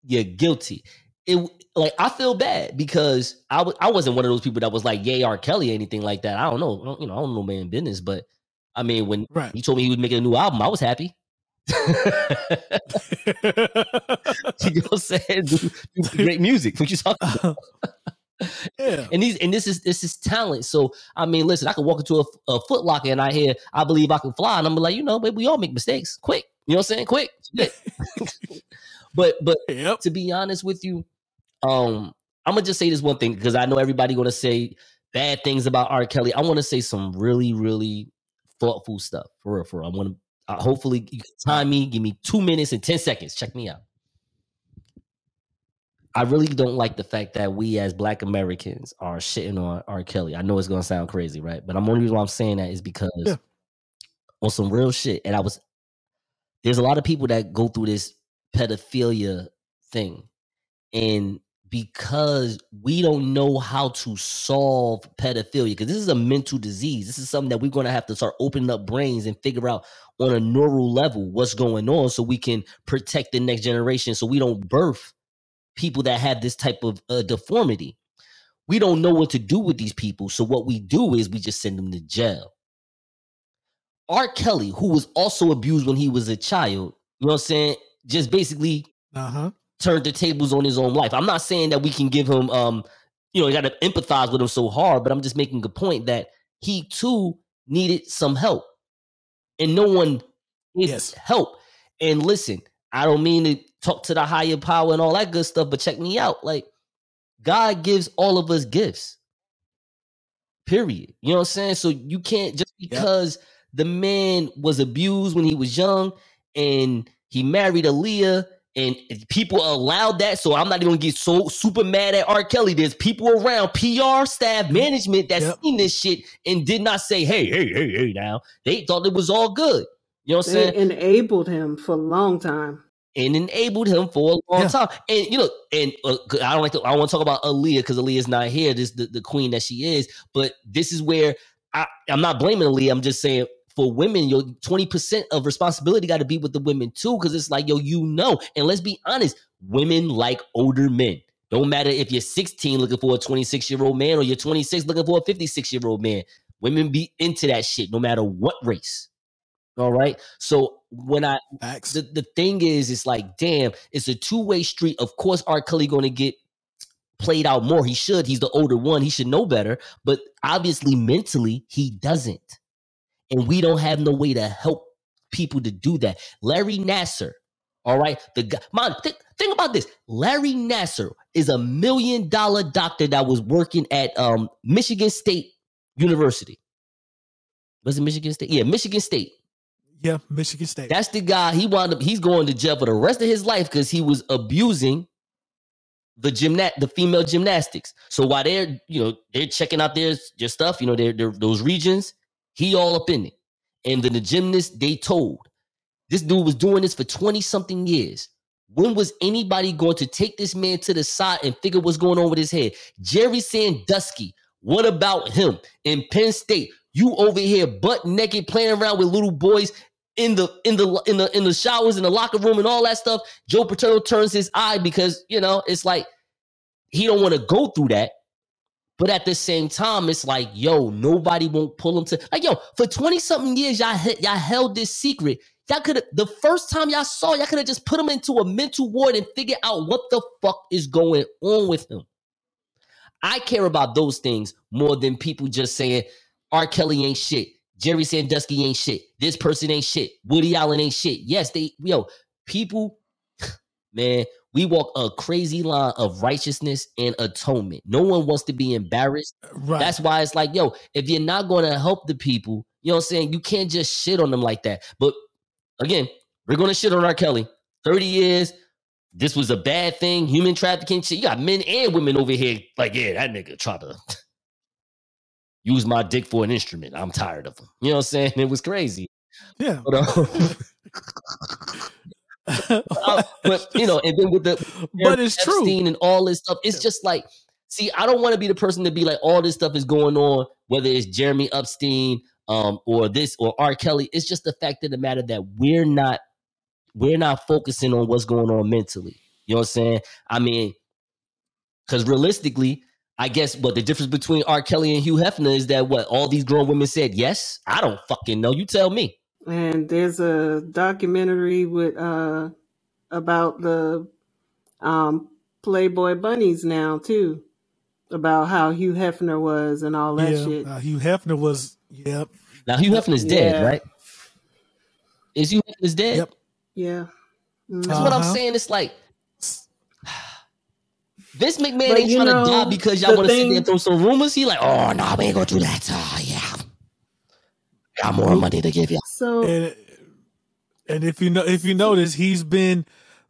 you're guilty. It like I feel bad because I w- I wasn't one of those people that was like, yay, R. Kelly, or anything like that. I don't know. I don't- You know, I don't know man business, but I mean, when right. he told me he was making a new album, I was happy. you know what I'm saying? Do, do great music. What you talking uh-huh. about? yeah, And these and this is this is talent. So I mean, listen, I could walk into a, a Foot Locker and I hear, I believe I can fly, and I'm like, you know, but we all make mistakes. Quick, you know what I'm saying? Quick. But but yep. to be honest with you, um, I'm gonna just say this one thing because I know everybody gonna say bad things about R. Kelly. I want to say some really, really thoughtful stuff for real. For real. I want to uh, hopefully you can time me. Give me two minutes and ten seconds. Check me out. I really don't like the fact that we as Black Americans are shitting on R. Kelly. I know it's gonna sound crazy, right? But I'm only reason why I'm saying that is because Yeah. on some real shit, and I was there's a lot of people that go through this pedophilia thing, and because we don't know how to solve pedophilia because this is a mental disease. This is something that we're going to have to start opening up brains and figure out on a neural level what's going on so we can protect the next generation so we don't birth people that have this type of uh, deformity. We don't know what to do with these people. So what we do is we just send them to jail. R. Kelly, who was also abused when he was a child, you know what I'm saying? Just basically Uh huh. turned the tables on his own life. I'm not saying that we can give him um, you know, you gotta empathize with him so hard, but I'm just making a point that he too needed some help. And no one needs Yes. help. And listen, I don't mean to talk to the higher power and all that good stuff, but check me out. Like God gives all of us gifts. Period. You know what I'm saying? So you can't just because the man was abused when he was young and he married Aaliyah and people allowed that. So I'm not even gonna get so super mad at R. Kelly. There's people around, PR staff, management that Yep. seen this shit and did not say, hey, hey, hey, hey now. They thought it was all good. You know what I'm They saying? enabled him for a long time. and enabled him for a long Yeah. time. And you know, and uh, 'cause I don't like to. I want to talk about Aaliyah because Aaliyah's not here. This the, the queen that she is. But this is where I, I'm not blaming Aaliyah. I'm just saying for women, yo, 20 percent of responsibility got to be with the women too. Because it's like, yo, you know. And let's be honest, women like older men. Don't matter if you're 16 looking for a 26 year old man or you're 26 looking for a 56 year old man. Women be into that shit no matter what race. All right. So when I Facts. the, the thing is, it's like, damn, it's a two way street. Of course, R. Kelly going to get played out more. He should. He's the older one. He should know better. But obviously, mentally, he doesn't. And we don't have no way to help people to do that. Larry Nassar, all right, the guy, man, think, think about this. Larry Nassar is a million dollar doctor that was working at um, Michigan State University. Was it Michigan State? Yeah, Michigan State. Yeah, Michigan State. That's the guy. He wound up. He's going to jail for the rest of his life because he was abusing the gymnast, the female gymnastics. So while they're, you know, they're checking out their their stuff, you know, their, their those regions, he all up in it. And then the gymnast, they told this dude was doing this for twenty something years. When was anybody going to take this man to the side and figure what's going on with his head? Jerry Sandusky. What about him in Penn State? You over here butt naked playing around with little boys in the in the in the in the showers in the locker room and all that stuff. Joe Paterno turns his eye because you know it's like he don't want to go through that. But at the same time, it's like, yo, nobody won't pull him to like, yo, for 20 something years, y'all y'all held this secret. Y'all could have the first time y'all saw, y'all could have just put him into a mental ward and figure out what the fuck is going on with him. I care about those things more than people just saying R. Kelly ain't shit. Jerry Sandusky ain't shit. This person ain't shit. Woody Allen ain't shit. Yes, they yo, people, man, we walk a crazy line of righteousness and atonement. No one wants to be embarrassed. right. That's why it's like, yo, if you're not going to help the people, you know what I'm saying? You can't just shit on them like that. But again, we're going to shit on R. Kelly. 30 years. This was a bad thing. Human trafficking shit. You got men and women over here like, yeah, that nigga tried to use my dick for an instrument. I'm tired of him. You know what I'm saying? It was crazy. yeah. But, um, uh, but you know, and then with the but it's true. Epstein and all this stuff. It's just like, see, I don't want to be the person to be like, all this stuff is going on, whether it's Jeremy Epstein, um, or this or R. Kelly. It's just the fact of the matter that we're not, we're not focusing on what's going on mentally. You know what I'm saying? I mean, because realistically, I guess what the difference between R. Kelly and Hugh Hefner is that what all these grown women said yes. I don't fucking know. You tell me. And there's a documentary with uh about the um Playboy bunnies now too. About how Hugh Hefner was and all that yeah. shit. Uh, Hugh Hefner was. Yep. Now Hugh Hefner's dead, Yeah. right? Is Hugh Hefner's dead? Yep. Yeah. Mm. That's what I'm Uh-huh. saying. It's like Vince McMahon But ain't you trying know, to die because y'all the want to sit there thing- and throw some rumors. He like, oh no, we ain't gonna do that. Oh yeah, got more money to give you. So And and if you know if you notice, he's been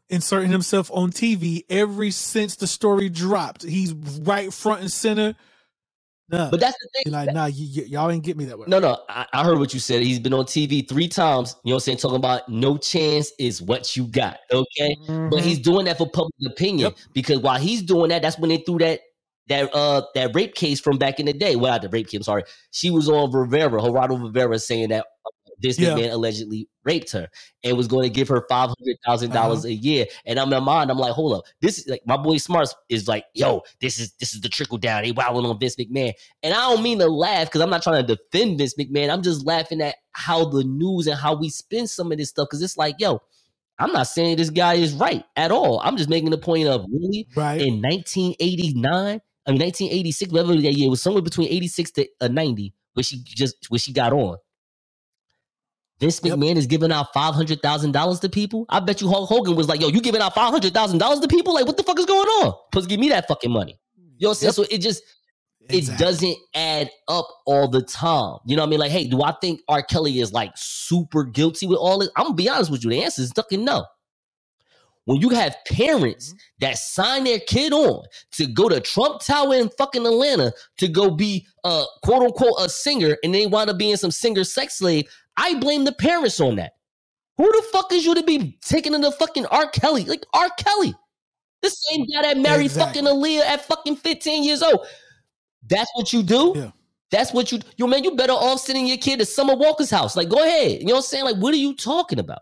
inserting himself on TV ever since the story dropped. He's right front and center. Nah. But that's the thing. like, nah, y- y- y'all ain't get me that way. No, no, I, I heard what you said. He's been on TV three times. You know what I'm saying? Talking about no chance is what you got. Okay. But Mhm. he's doing that for public opinion Yep. because while he's doing that, that's when they threw that that uh that rape case from back in the day. Well, not the rape case. I'm sorry. She was on Rivera, Geraldo Rivera, saying that this Yeah. man allegedly raped her and was going to give her five hundred thousand dollars Uh-huh. a year. And I'm in my mind, I'm like, hold up, this is like my boy Smarts is like, yo, this is this is the trickle down. They wilding on Vince McMahon, and I don't mean to laugh because I'm not trying to defend Vince McMahon. I'm just laughing at how the news and how we spin some of this stuff because it's like, yo. I'm not saying this guy is right at all. I'm just making the point of really Right. in 1989, I mean 1986, whatever that year was somewhere between 86 to uh, 90, where she just where she got on. Vince Yep. McMahon is giving out five hundred thousand dollars to people. I bet you Hulk Hogan was like, "Yo, you giving out five hundred thousand dollars to people? Like, what the fuck is going on? Please give me that fucking money." You know what I'm saying? Yep. So it just it Exactly. doesn't add up all the time. You know what I mean? Like, hey, do I think R. Kelly is like super guilty with all this? I'm gonna be honest with you. The answer is fucking no. When you have parents Mm-hmm. that sign their kid on to go to Trump Tower in fucking Atlanta to go be uh quote unquote a singer and they wind up being some singer sex slave, I blame the parents on that. Who the fuck is you to be taking in the fucking R. Kelly? Like R. Kelly. The same guy that married Exactly. fucking Aaliyah at fucking 15 years old. That's what you do. Yeah. That's what you yo man. You better off sending your kid to Summer Walker's house. Like, go ahead. You know what I'm saying? Like, what are you talking about?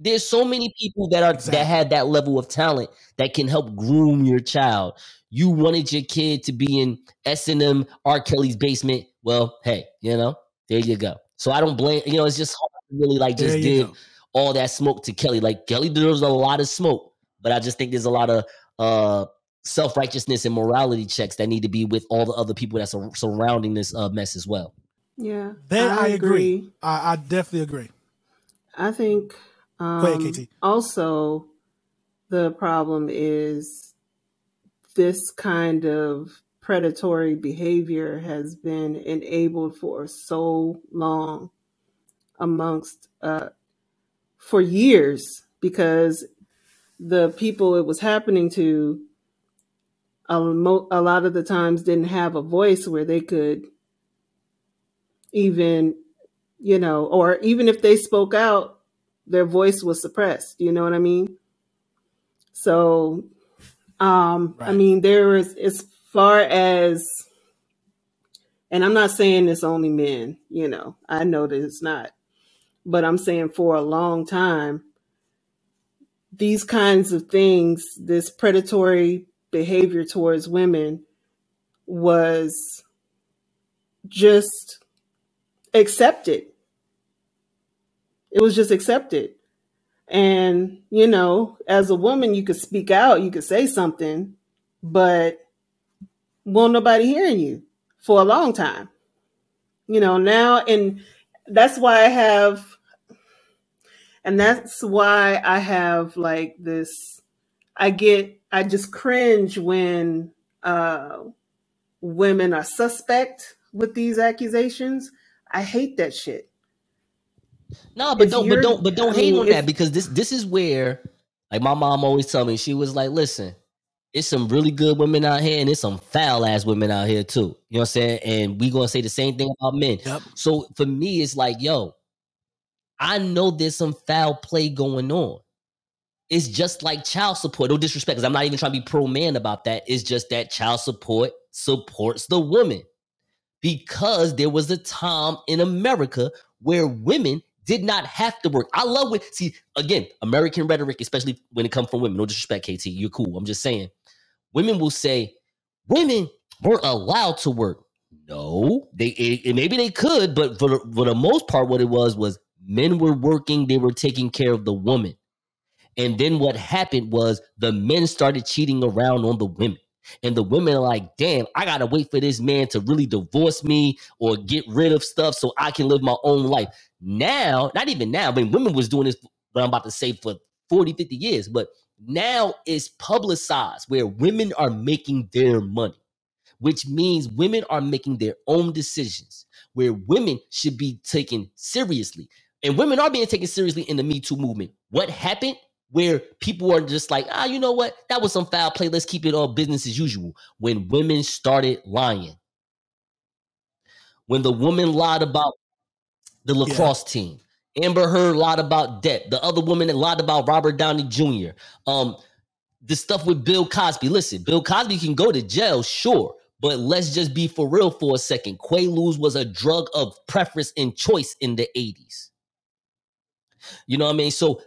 There's so many people that are Exactly. that have that level of talent that can help groom your child. You wanted your kid to be in S and M R. Kelly's basement. Well, hey, you know, there you go. So I don't blame. You know, it's just hard to really like just There you give go. all that smoke to Kelly. Like Kelly deserves a lot of smoke, but I just think there's a lot of uh self righteousness and morality checks that need to be with all the other people that's surrounding this uh, mess as well. Yeah, That I, agree. I, I definitely agree. I think um, ahead, KT. also the problem is this kind of predatory behavior has been enabled for so long amongst uh, for years because the people it was happening to a, mo- a lot of the times didn't have a voice where they could even you know or even if they spoke out their voice was suppressed you know what i mean? So um i mean there is as far as and i'm not saying it's only men you know i know that it's not but i'm saying for a long time these kinds of things this predatory behavior towards women was just accepted. It was just accepted. And you know as a woman you could speak out you could say something but won't nobody hearing you for a long time. You know now and that's why i have and that's why i have like this i get i just cringe when uh women are suspect with these accusations. I hate that shit. No, but If don't, but don't, but don't I hate mean, on if- that because this, this is where, like my mom always tell me, she was like, "Listen, it's some really good women out here, and it's some foul ass women out here too." You know what I'm saying? And we gonna say the same thing about men. Yep. So for me, it's like, yo, I know there's some foul play going on. It's just like child support. No disrespect, because I'm not even trying to be pro man about that. It's just that child support supports the woman because there was a time in America where women did not have to work. I love when see again American rhetoric, especially when it comes from women. No disrespect, KT, you're cool. I'm just saying, women will say women weren't allowed to work. No, they it, it- maybe they could, but for the, for the most part, what it was was men were working. They were taking care of the woman, and then what happened was the men started cheating around on the women. And the women are like, damn, I gotta wait for this man to really divorce me or get rid of stuff so I can live my own life. Now, not even now, I mean, women was doing this, what I'm about to say, for 40, 50 years, but now it's publicized where women are making their money, which means women are making their own decisions, where women should be taken seriously. And women are being taken seriously in the Me Too movement. What happened? Where people are just like, ah, you know what? That was some foul play. Let's keep it all business as usual. When women started lying, when the woman lied about the lacrosse team. Amber Heard lied about Depp. The other woman that lied about Robert Downey Jr. Um, the stuff with Bill Cosby. Listen, Bill Cosby can go to jail, sure, but let's just be for real for a second. Quaaludes was a drug of preference and choice in the 80s. You know what I mean? So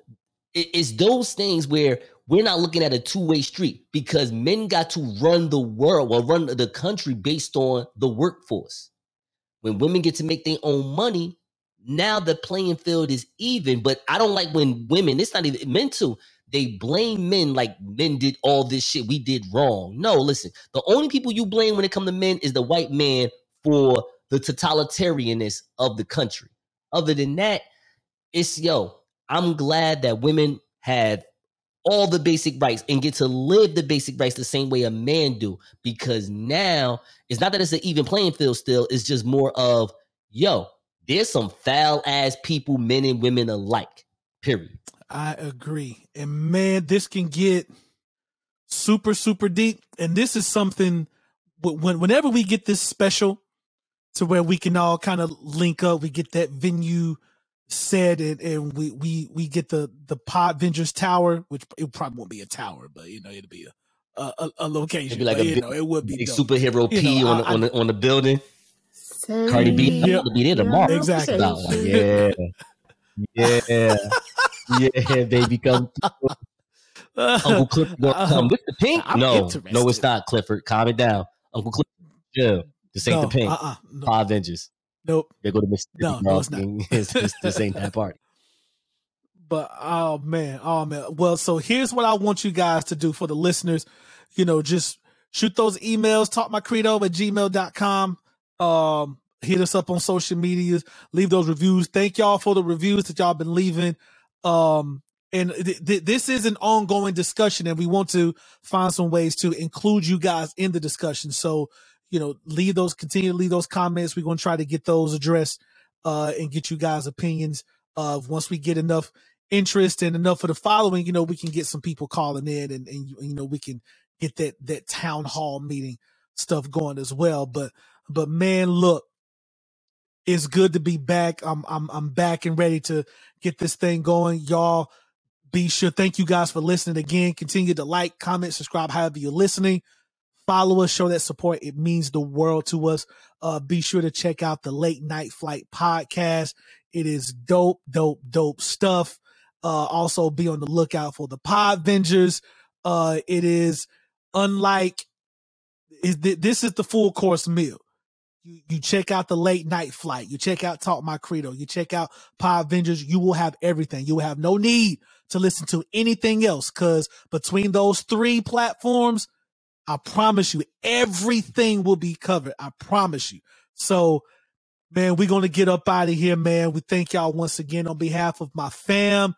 it's those things where we're not looking at a two-way street because men got to run the world or run the country based on the workforce. When women get to make their own money, now the playing field is even. But I don't like when women, it's not even meant to, they blame men like men did all this shit we did wrong. No, listen, the only people you blame when it comes to men is the white man for the totalitarianness of the country. Other than that, it's yo, I'm glad that women have all the basic rights and get to live the basic rights the same way a man do because now it's not that it's an even playing field still it's just more of yo there's some foul ass people men and women alike period I agree. And man, this can get super, super deep. And this is something when whenever we get this special to where we can all kind of link up, we get that venue said and, and we we we get the the Pod Vengers Tower, which it probably won't be a tower, but you know, it'll be a a, a, a location. It'd be like but, a you big- know, it would be big dope. superhero You p know, on, I- the, on the on the building Same cardi b Yep. to be there tomorrow Exactly. About like, yeah yeah yeah baby come through. uncle clifford gonna come with the pink I'm no no it's not clifford calm it down uncle clifford yeah this ain't No, the pink uh-uh, no. Pod Avengers. Nope. They go to Mississippi. No, no, it's not. It's- it's- this ain't that party. But oh man, oh man. Well, so here's what I want you guys to do for the listeners. You know, just shoot those emails, talkmycredo at gmail.com. Um, hit us up on social medias, leave those reviews. Thank y'all for the reviews that y'all been leaving. Um, and th- th- this is an ongoing discussion, and we want to find some ways to include you guys in the discussion. So, you know, leave those, continue to leave those comments. We're going to try to get those addressed, uh, and get you guys' opinions of once we get enough interest and enough of the following, you know, we can get some people calling in and, and you know, we can get that, that town hall meeting stuff going as well. But, but man, look, it's good to be back. I'm, I'm, I'm back and ready to get this thing going. Y'all be sure. Thank you guys for listening again. Continue to like, comment, subscribe, however you're listening. Follow us, show that support. It means the world to us. Uh, be sure to check out the Late Night Flight podcast. It is dope, dope, dope stuff. Uh, also be on the lookout for the Pod Vengers. Uh, it is unlike is th- this is the full course meal. You, you check out the late night flight. You check out Talk My Credo. You check out Pod Vengers. You will have everything. You will have no need to listen to anything else because between those three platforms, I promise you, everything will be covered. I promise you. So, man, we're going to get up out of here, man. We thank y'all once again on behalf of my fam,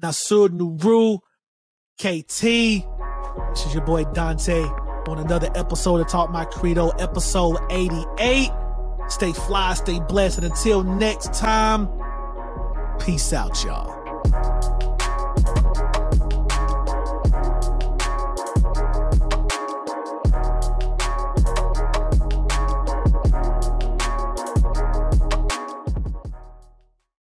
Nasur Nuru, KT. This is your boy Dante on another episode of Talk My Credo, episode 88. Stay fly, stay blessed, and until next time, peace out, y'all.